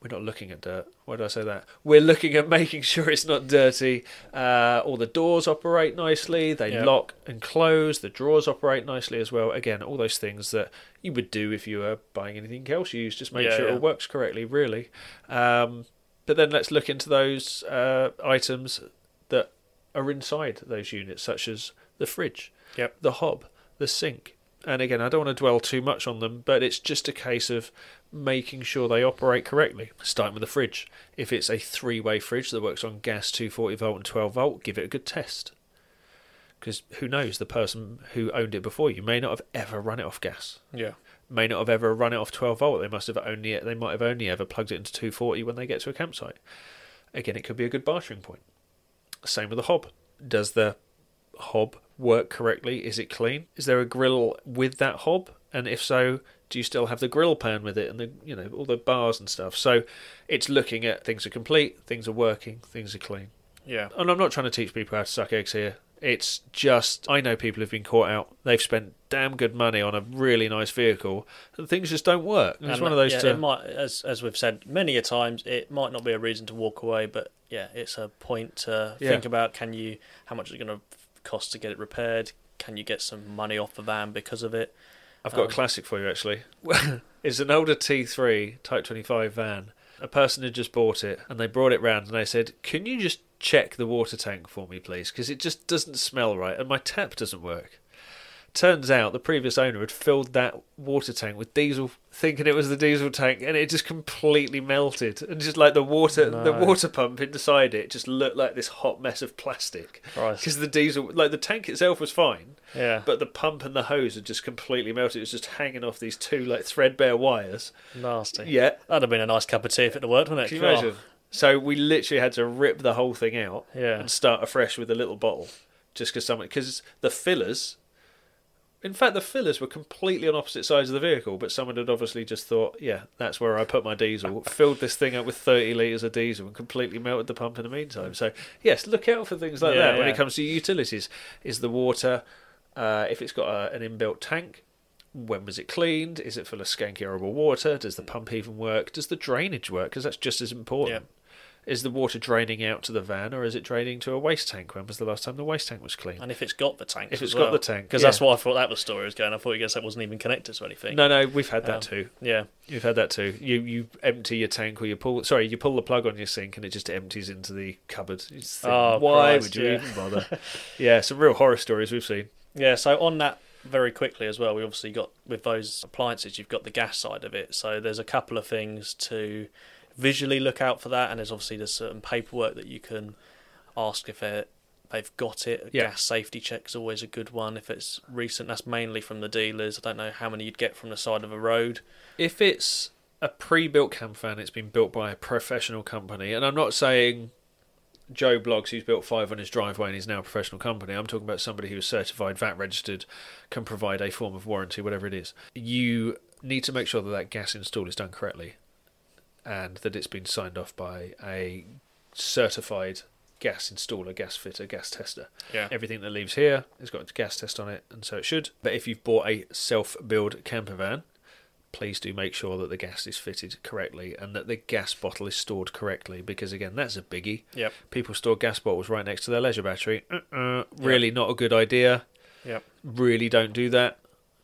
We're not looking at dirt. Why did I say that? We're looking at making sure it's not dirty. Uh, all the doors operate nicely. They Yeah. lock and close. The drawers operate nicely as well. Again, all those things that you would do if you were buying anything else used. Just make Yeah, sure it yeah. all works correctly, really. Um, but then let's look into those uh, items that are inside those units, such as the fridge, Yep. the hob, the sink. And again, I don't want to dwell too much on them, but it's just a case of making sure they operate correctly. Starting with the fridge. If it's a three way fridge that works on gas 240 volt and 12 volt, give it a good test. Because who knows, the person who owned it before you may not have ever run it off gas, Yeah. may not have ever run it off 12 volt. They must have only they might have only ever plugged it into 240 when they get to a campsite. Again, it could be a good bartering point. Same with the hob. Does the hob work correctly? Is it clean? Is there a grill with that hob? And if so, do you still have the grill pan with it and the you know all the bars and stuff? So it's looking at things are complete, things are working, things are clean. Yeah. And I'm not trying to teach people how to suck eggs here. It's just I know people have been caught out. They've spent damn good money on a really nice vehicle, and things just don't work. It's And, one of those yeah, to it might, as as we've said many a times, it might not be a reason to walk away, but yeah, it's a point to Yeah. think about. Can you? How much is it going to cost to get it repaired? Can you get some money off the van because of it? I've got Um, a classic for you actually. it's an older T3 Type 25 van. A person had just bought it and they brought it round and they said, "Can you just check the water tank for me, please? Because it just doesn't smell right and my tap doesn't work." Turns out the previous owner had filled that water tank with diesel, thinking it was the diesel tank, and it just completely melted. And just like the water, the water pump inside it just looked like this hot mess of plastic. Because the diesel, like the tank itself was fine, Yeah. but the pump and the hose had just completely melted. It was just hanging off these two like threadbare wires. Nasty. Yeah, That'd have been a nice cup of tea if it had worked, wouldn't it? can you imagine? So we literally had to rip the whole thing out Oh, Yeah. and start afresh with a little bottle, just because someone because the fillers. In fact, the fillers were completely on opposite sides of the vehicle, but someone had obviously just thought, "Yeah, that's where I put my diesel." filled this thing up with thirty liters of diesel and completely melted the pump in the meantime. So, yes, look out for things like Yeah, that when yeah. it comes to utilities. Is the water, uh, if it's got a, an inbuilt tank, when was it cleaned? Is it full of skanky, horrible water? Does the pump even work? Does the drainage work? Because that's just as important. Is the water draining out to the van or is it draining to a waste tank? When was the last time the waste tank was clean? And if it's got the tank, If it's got the tank, because yeah. that's what I thought that was story was going. I thought you guess that wasn't even connected to anything. No, no, we've had that Um, too. Yeah. You've had that too. You you empty your tank or you pull sorry you pull the plug on your sink and it just empties into the cupboard. Think, Oh, Why Christ, would you yeah. even bother? yeah, some real horror stories we've seen. Yeah, so on that very quickly as well, we obviously got with those appliances, you've got the gas side of it. So there's a couple of things to visually look out for that, and there's obviously there's certain paperwork that you can ask if they're, they've got it. A Yeah. Gas safety check is always a good one. If it's recent, that's mainly from the dealers. I don't know how many you'd get from the side of a road. If it's a pre-built cam fan, it's been built by a professional company, and I'm not saying Joe Bloggs, who's built five on his driveway and is now a professional company. I'm talking about somebody who is certified, VAT registered, can provide a form of warranty, whatever it is. You need to make sure that that gas install is done correctly, and that it's been signed off by a certified gas installer, gas fitter, gas tester. Yeah. Everything that leaves here has got a gas test on it, and so it should. But if you've bought a self-build camper van, please do make sure that the gas is fitted correctly and that the gas bottle is stored correctly, because again, that's a biggie. Yep. People store gas bottles right next to their leisure battery. Uh-uh, really not a good idea. Yep. Really don't do that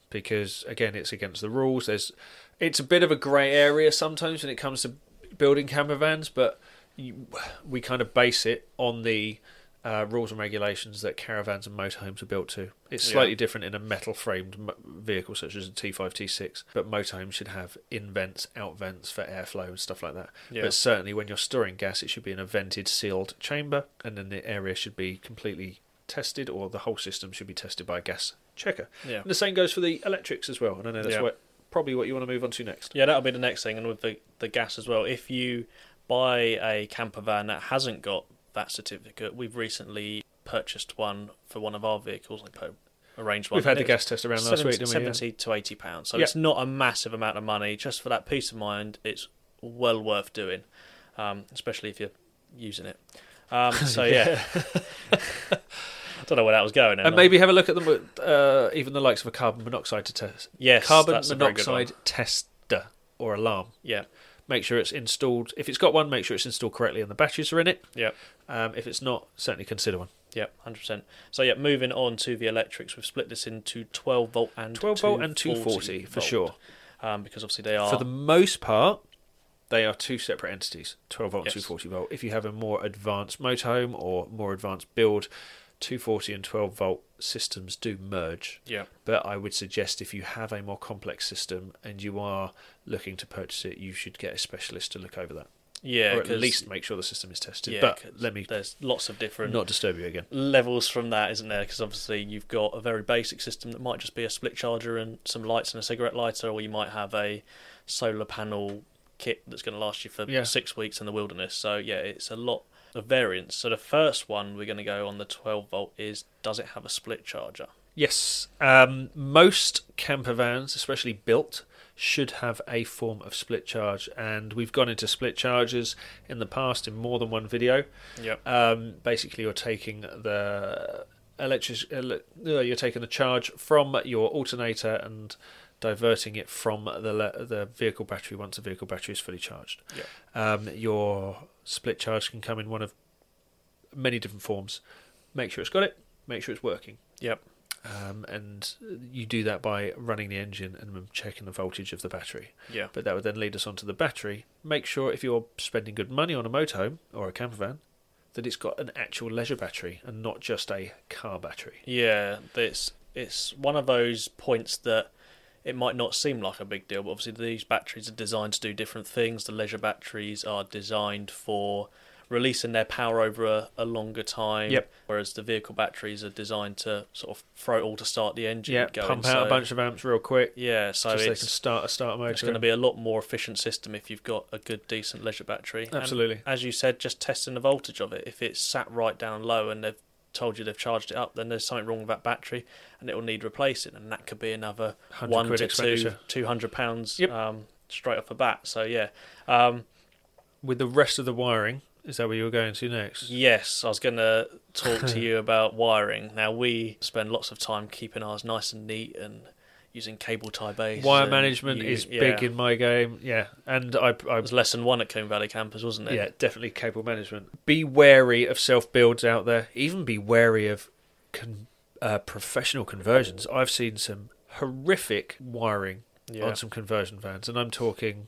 because again, it's against the rules. There's, it's a bit of a grey area sometimes when it comes to building camper vans, but you, we kind of base it on the uh, rules and regulations that caravans and motorhomes are built to. It's Yeah. slightly different in a metal framed vehicle such as a T5, T6, but motorhomes should have in vents, out vents for airflow and stuff like that. Yeah. But certainly when you're storing gas, it should be in a vented, sealed chamber, and then the area should be completely tested, or the whole system should be tested by a gas checker. Yeah. And the same goes for the electrics as well. And I know that's Yeah. what, probably what you want to move on to next. Yeah, that'll be the next thing, and with the the gas as well. If you buy a camper van that hasn't got that certificate, we've recently purchased one for one of our vehicles. Like arranged one. We've had the gas test around last 70, week, didn't we? Yeah. Seventy to eighty pounds. So Yeah. it's not a massive amount of money. Just for that peace of mind, it's well worth doing, um, especially if you're using it. Um, so yeah, don't know where that was going. And maybe have a look at them, uh, even the likes of a carbon monoxide to test. yes, carbon that's a very good one. monoxide tester or alarm. Yeah, Make sure it's installed. If it's got one, make sure it's installed correctly and the batteries are in it. yeah. Um, if it's not, certainly consider one. Yeah, hundred percent. So yeah, moving on to the electrics, we've split this into twelve volt and 12 volt and 240 for sure. um, because obviously they are For the most part, they are two separate entities 12 volt Yes. and 240 volt. If you have a more advanced motorhome or more advanced build, 240 and 12 volt systems do merge. yeah But I would suggest if you have a more complex system and you are looking to purchase it, you should get a specialist to look over that. yeah or at least make sure the system is tested. yeah, but let me there's lots of different not disturb you again. levels from that, isn't there? Because obviously you've got a very basic system that might just be a split charger and some lights and a cigarette lighter, or you might have a solar panel kit that's going to last you for Yeah. six weeks in the wilderness. So yeah, it's a lot of variance. So the first one we're going to go on the 12 volt is does it have a split charger? Yes, um, most camper vans, especially built, should have a form of split charge, and we've gone into split charges in the past in more than one video. Yep. Um, basically, you're taking the electric, ele- uh, you're taking the charge from your alternator and diverting it from the le- the vehicle battery once the vehicle battery is fully charged. Yep. Um, your split charge can come in one of many different forms. Make sure it's got it. Make sure it's working. Yep. Um, and you do that by running the engine and checking the voltage of the battery. Yeah. But that would then lead us onto the battery. Make sure if you're spending good money on a motorhome or a camper van, that it's got an actual leisure battery and not just a car battery. Yeah, it's it's one of those points that it might not seem like a big deal, but obviously these batteries are designed to do different things. The leisure batteries are designed for releasing their power over a, a longer time, Yep. whereas the vehicle batteries are designed to sort of throw it all to start the engine Yeah, pump out so, a bunch of amps real quick. Yeah, so so they it's, can start a starter motor. it's going to be a lot more efficient system if you've got a good, decent leisure battery. And Absolutely. as you said, just testing the voltage of it. If it's sat right down low and they've told you they've charged it up, then there's something wrong with that battery, and it will need replacing, and that could be another one to two, two hundred pounds Yep. um, straight off the bat. So yeah, um, With the rest of the wiring, is that where you were going to next? yes, I was going to talk to you about wiring. Now we spend lots of time keeping ours nice and neat and using cable tie bays. Wire management you- is yeah. big in my game. Yeah, and I, I It was lesson one at Coombe Valley Campers, wasn't it? yeah, definitely cable management. Be wary of self builds out there. Even be wary of con- uh, professional conversions. I've seen some horrific wiring yeah. on some conversion vans, and I'm talking,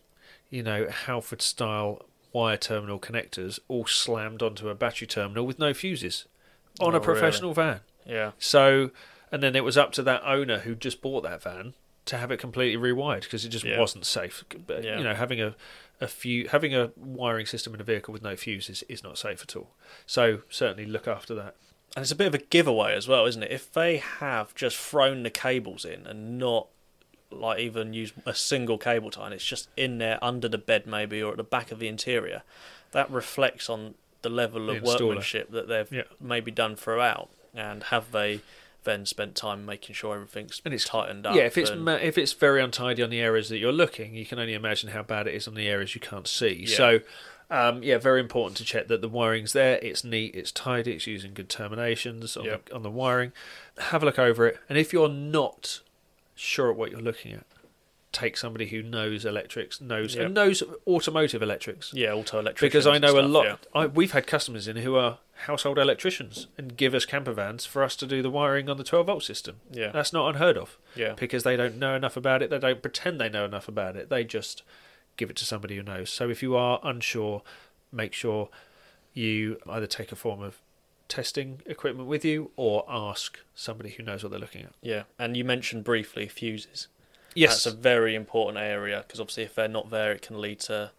you know, Halford style wire terminal connectors all slammed onto a battery terminal with no fuses on Oh, a professional van. yeah. So, and then it was up to that owner who just bought that van to have it completely rewired because it just Yeah. wasn't safe. But, Yeah. You know, having a a few having a wiring system in a vehicle with no fuses is not safe at all. So certainly look after that. And it's a bit of a giveaway as well, isn't it? If they have just thrown the cables in and not like even use a single cable tie, and it's just in there under the bed maybe or at the back of the interior, that reflects on the level of installer. workmanship that they've Yeah. maybe done throughout. And have they then spent time making sure everything's And it's- tightened up? yeah, if it's and- ma- if it's very untidy on the areas that you're looking, you can only imagine how bad it is on the areas you can't see. Yeah. So. Um, yeah, very important to check that the wiring's there. It's neat, it's tidy, it's using good terminations on, Yep. the, on the wiring. Have a look over it, and if you're not sure at what you're looking at, take somebody who knows electrics, knows Yep. and knows automotive electrics. yeah, auto electric. Because I know a lot. I, we've had customers in who are household electricians and give us camper vans for us to do the wiring on the 12 volt system. Yeah, yeah, That's not unheard of yeah. because they don't know enough about it. They don't pretend they know enough about it. They just give it to somebody who knows. So if you are unsure, make sure you either take a form of testing equipment with you or ask somebody who knows what they're looking at. Yeah, and you mentioned briefly fuses. Yes. That's a very important area because obviously, if they're not there, it can lead to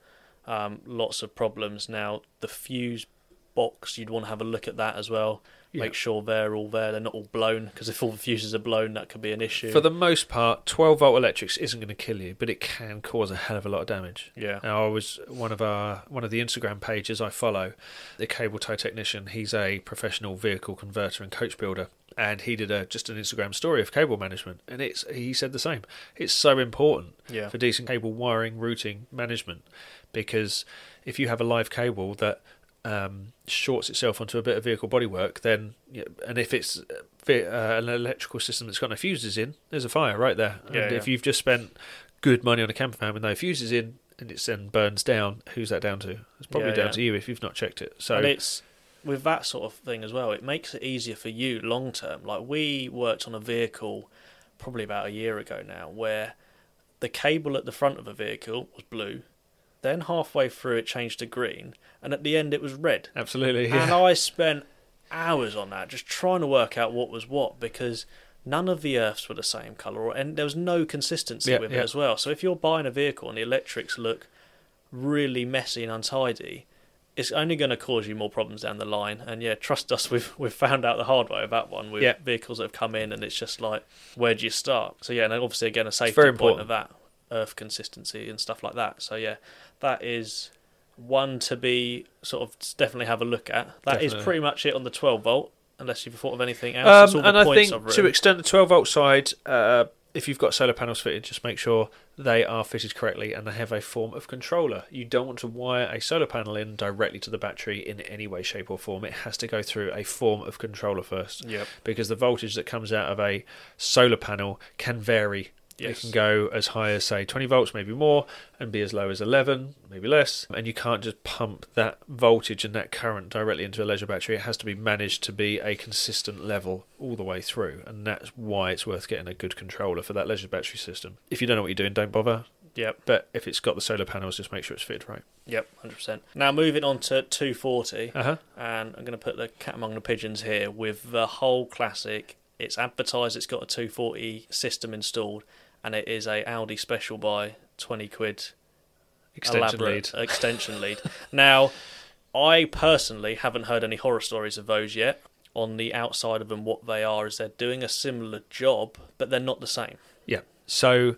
um, lots of problems. Now, the fuse box, you'd want to have a look at that as well. Yeah. Make sure they're all there, they're not all blown because if all the fuses are blown, that could be an issue. For the most part, 12 volt electrics isn't going to kill you, but it can cause a hell of a lot of damage. yeah, Now, I was one of our one of the Instagram pages I follow, the cable tie technician. He's a professional vehicle converter and coach builder, and he did a just an Instagram story of cable management, and it's he said the same. It's so important yeah, for decent cable wiring, routing, management, because if you have a live cable that um, shorts itself onto a bit of vehicle bodywork, then and if it's uh, uh, an electrical system that's got no fuses in, there's a fire right there. And yeah. if you've just spent good money on a camper van with no fuses in, and it then burns down, who's that down to? It's probably Yeah, down to you if you've not checked it. So and it's with that sort of thing as well. It makes it easier for you long term. Like we worked on a vehicle probably about a year ago now, where the cable at the front of the vehicle was blue, then halfway through it changed to green, and at the end it was red. absolutely, And yeah. I spent hours on that, just trying to work out what was what, because none of the earths were the same colour, and there was no consistency Yeah, with yeah. it as well. So if you're buying a vehicle and the electrics look really messy and untidy, it's only going to cause you more problems down the line. And yeah, trust us, we've we've found out the hard way about one with Yeah. vehicles that have come in, and it's just like, where do you start? So yeah, and obviously again a safety point important. of that, earth consistency and stuff like that. So yeah, that is one to be sort of definitely have a look at. That is Definitely. pretty much it on the 12 volt. Unless you've thought of anything else, Um, and I think to extend the 12 volt side, uh, if you've got solar panels fitted, just make sure they are fitted correctly and they have a form of controller. You don't want to wire a solar panel in directly to the battery in any way, shape, or form. It has to go through a form of controller first Yep. because the voltage that comes out of a solar panel can vary. Yes. It can go as high as, say, 20 volts, maybe more, and be as low as 11, maybe less. And you can't just pump that voltage and that current directly into a leisure battery. It has to be managed to be a consistent level all the way through. And that's why it's worth getting a good controller for that leisure battery system. If you don't know what you're doing, don't bother. Yep. But if it's got the solar panels, just make sure it's fitted right. Yep. Hundred percent. Now moving on to 240, Uh huh. and I'm going to put the cat among the pigeons here with the whole classic It's advertised. It's got a 240 system installed, and it is a Aldi special by 20 quid Extension lead. extension lead. Now, I personally haven't heard any horror stories of those yet. On the outside of them, what they are is they're doing a similar job, but they're not the same. Yeah. So,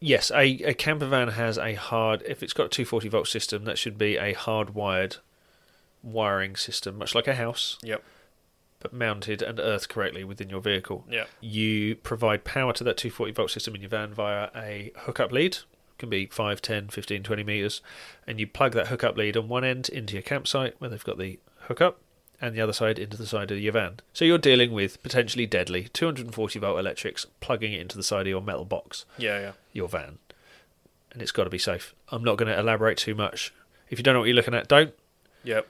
yes, a, a camper van has a hard. If it's got a 240 volt system, that should be a hardwired wiring system, much like a house, Yep. But mounted and earthed correctly within your vehicle. Yep. You provide power to that 240 volt system in your van via a hookup lead. Can be 5, 10, 15, 20 meters, and you plug that hookup lead on one end into your campsite where they've got the hookup, and the other side into the side of your van. So you're dealing with potentially deadly 240 volt electrics plugging it into the side of your metal box Yeah, yeah. your van, and it's got to be safe. I'm not going to elaborate too much. If you don't know what you're looking at, don't. Yep.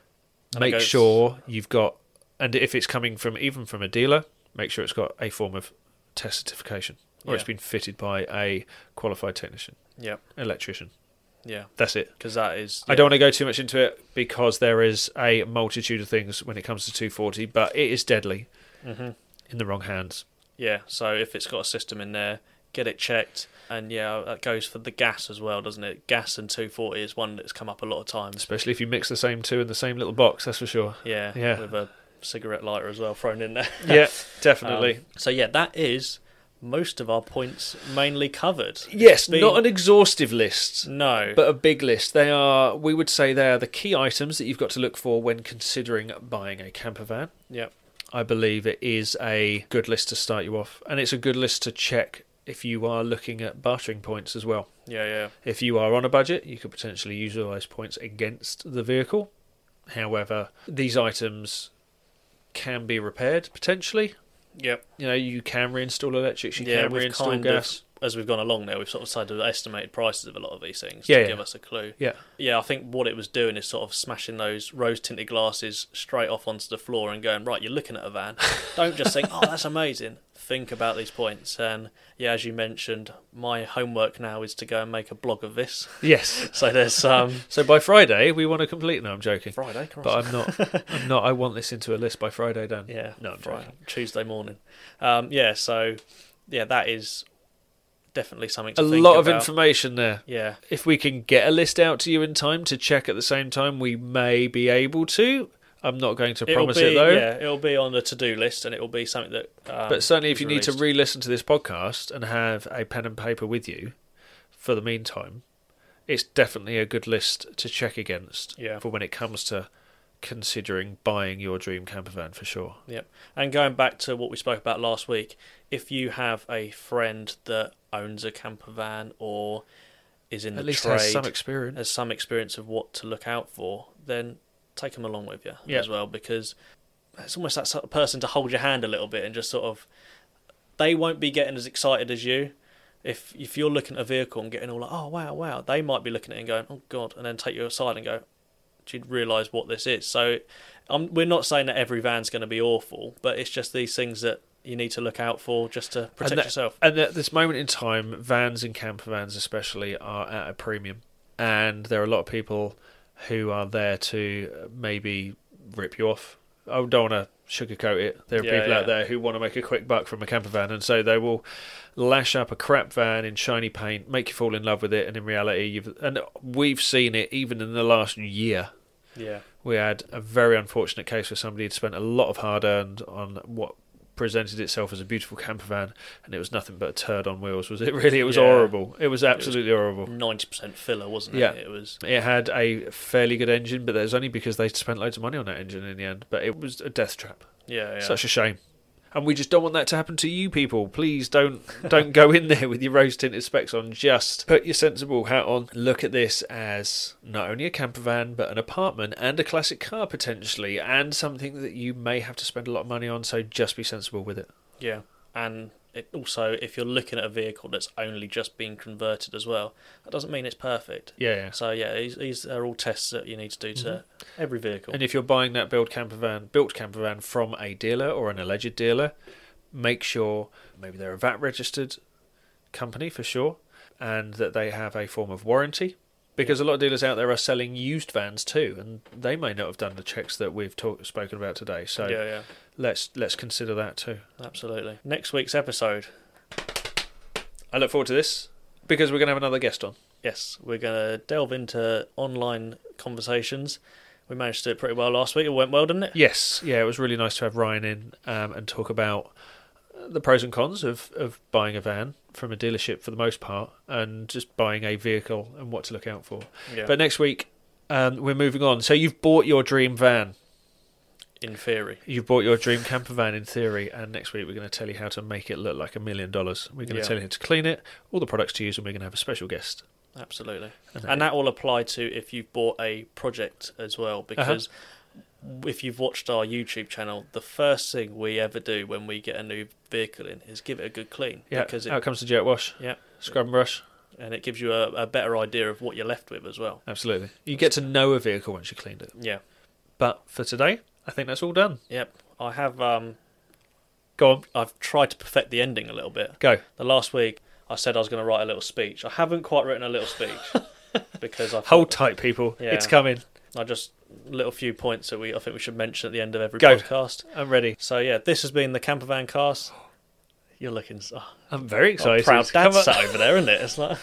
Make sure you've got, and if it's coming from even from a dealer, make sure it's got a form of test certification, or it's been fitted by a qualified technician, Yep. electrician. Yeah. That's it. Because that is. I don't want to go too much into it because there is a multitude of things when it comes to 240, but it is deadly hmm in the wrong hands. Yeah. So if it's got a system in there, get it checked. And yeah, that goes for the gas as well, doesn't it? Gas and 240 is one that's come up a lot of times. Especially if you mix the same two in the same little box, that's for sure. Yeah. Yeah. With a cigarette lighter as well thrown in there. Yeah, definitely. Um, so yeah, that is most of our points mainly covered. yes, been- not an exhaustive list. No. but a big list. They are, we would say, they are the key items that you've got to look for when considering buying a camper van. Yep. I believe it is a good list to start you off, and it's a good list to check if you are looking at bartering points as well. Yeah, yeah. If you are on a budget, you could potentially use all those points against the vehicle. However, these items can be repaired potentially. Yep. You know, you can reinstall electrics, you Yeah, can reinstall gas. of, as we've gone along there, we've sort of decided the estimated prices of a lot of these things Yeah, to yeah. give us a clue. Yeah. Yeah, I think what it was doing is sort of smashing those rose tinted glasses straight off onto the floor and going, right, you're looking at a van. Don't just think, oh, that's amazing. Think about these points. And yeah, as you mentioned, my homework now is to go and make a blog of this. Yes. So there's um So by Friday, we want to complete. No, I'm joking. Friday, Christ. But I'm not. I'm not. I want this into a list by Friday, Dan. Yeah, No, I'm Friday, joking. Tuesday morning. Um, yeah, so yeah, that is definitely something to A lot of about. information there. Yeah, If we can get a list out to you in time to check at the same time, we may be able to. I'm not going to it'll promise be it though. yeah, it'll be on the to do list, and it will be something that. Um, But certainly, if you need to re-listen to this podcast and have a pen and paper with you, for the meantime, it's definitely a good list to check against Yeah. for when it comes to considering buying your dream camper van for sure. Yep. And going back to what we spoke about last week, if you have a friend that owns a camper van or is in At the least trade, has some experience. has some experience of what to look out for, then take them along with you Yeah. as well because it's almost that sort of person to hold your hand a little bit and just sort of they won't be getting as excited as you. If if you're looking at a vehicle and getting all like, oh wow, wow, they might be looking at it and going, oh god, and then take you aside and go, do you realise what this is? So, um, we're not saying that every van's going to be awful, but it's just these things that you need to look out for just to protect that- yourself. And at this moment in time, vans and camper vans, especially, are at a premium. And there are a lot of people who are there to maybe rip you off. I don't want to sugarcoat it. There are Yeah, people yeah. out there who want to make a quick buck from a camper van, and so they will lash up a crap van in shiny paint, make you fall in love with it, and in reality, you've and we've seen it even in the last year. Yeah, We had a very unfortunate case where somebody had spent a lot of hard earned on what presented itself as a beautiful camper van, and it was nothing but a turd on wheels. Was it really? It was Yeah. horrible. It was absolutely horrible. ninety percent filler, wasn't it? Yeah. It was. It had a fairly good engine, but that was only because they spent loads of money on that engine in the end. But it was a death trap. Yeah, yeah. Such a shame. And we just don't want that to happen to you people. Please don't don't go in there with your rose tinted specs on. Just put your sensible hat on. Look at this as not only a camper van, but an apartment and a classic car potentially, and something that you may have to spend a lot of money on. So just be sensible with it. Yeah, and it also, if you're looking at a vehicle that's only just been converted as well, that doesn't mean it's perfect. Yeah. yeah. So yeah, these, these are all tests that you need to do to mm-hmm. every vehicle. And if you're buying that build camper van, built camper van from a dealer or an alleged dealer, make sure maybe they're a VAT registered company for sure, and that they have a form of warranty because a lot of dealers out there are selling used vans too, and they may not have done the checks that we've talk, spoken about today. So yeah, yeah, let's let's consider that too. absolutely. Next week's episode, I look forward to this because we're going to have another guest on. yes, we're going to delve into online conversations. We managed to do it pretty well last week. It went well, didn't it? Yes, yeah, it was really nice to have Ryan in um, and talk about the pros and cons of, of buying a van from a dealership for the most part, and just buying a vehicle and what to look out for. Yeah. But next week, um, we're moving on. So you've bought your dream van. In theory, You've bought your dream camper van in theory, and next week we're going to tell you how to make it look like a million dollars. We're going to Yeah. tell you how to clean it, all the products to use, and we're going to have a special guest. absolutely. And And that will apply to if you've bought a project as well, Uh-huh. because if you've watched our YouTube channel, the first thing we ever do when we get a new vehicle in is give it a good clean. yeah, because out it, comes the jet wash, yeah, scrub and brush. and it gives you a, a better idea of what you're left with as well. Absolutely, you get to know a vehicle once you cleaned it. Yeah, But for today, I think that's all done. yep. I have um, Go on, I've tried to perfect the ending a little bit. go. The last week, I said I was going to write a little speech. I haven't quite written a little speech because I Hold tight, people. Yeah. It's coming. I just little few points that we I think we should mention at the end of every Go. podcast. I'm ready. So yeah, this has been the Campervan cast. You're looking so I'm very oh, excited. proud dad sat over there, isn't it? It's like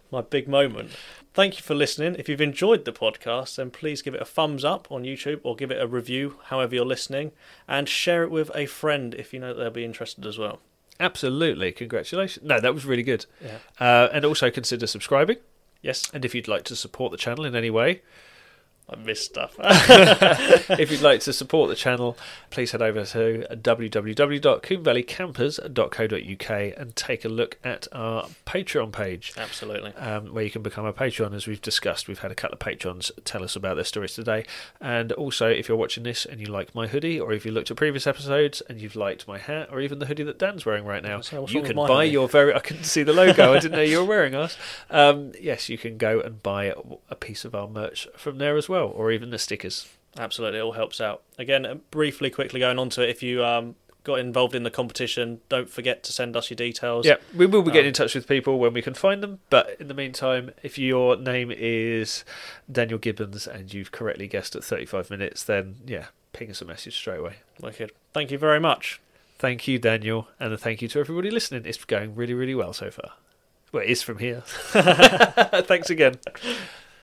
my big moment. Thank you for listening. If you've enjoyed the podcast, then please give it a thumbs up on YouTube or give it a review, however you're listening, and share it with a friend if you know they'll be interested as well. Absolutely. Congratulations. No, that was really good. Yeah. Uh, and also consider subscribing. Yes, And if you'd like to support the channel in any way, I missed stuff. if you'd like to support the channel, please head over to www.coomvalleycampers.co.uk and take a look at our Patreon page. Absolutely. Um, where you can become a patron, as we've discussed. We've had a couple of patrons tell us about their stories today. And also, if you're watching this and you like my hoodie, or if you looked at previous episodes and you've liked my hat, or even the hoodie that Dan's wearing right now, So you can buy hoodie? your very. I couldn't see the logo. I didn't know you were wearing us. Um, yes, you can go and buy a piece of our merch from there as well, or even the stickers. Absolutely, it all helps out. Again, uh, briefly, quickly going on to it, if you um, got involved in the competition, don't forget to send us your details. Yeah, we will be getting Um, in touch with people when we can find them. But in the meantime, if your name is Daniel Gibbons and you've correctly guessed at 35 minutes, then yeah, ping us a message straight away. Wicked. Thank you very much. Thank you, Daniel, and a thank you to everybody listening. It's going really, really well so far. Well, it is from here. Thanks again.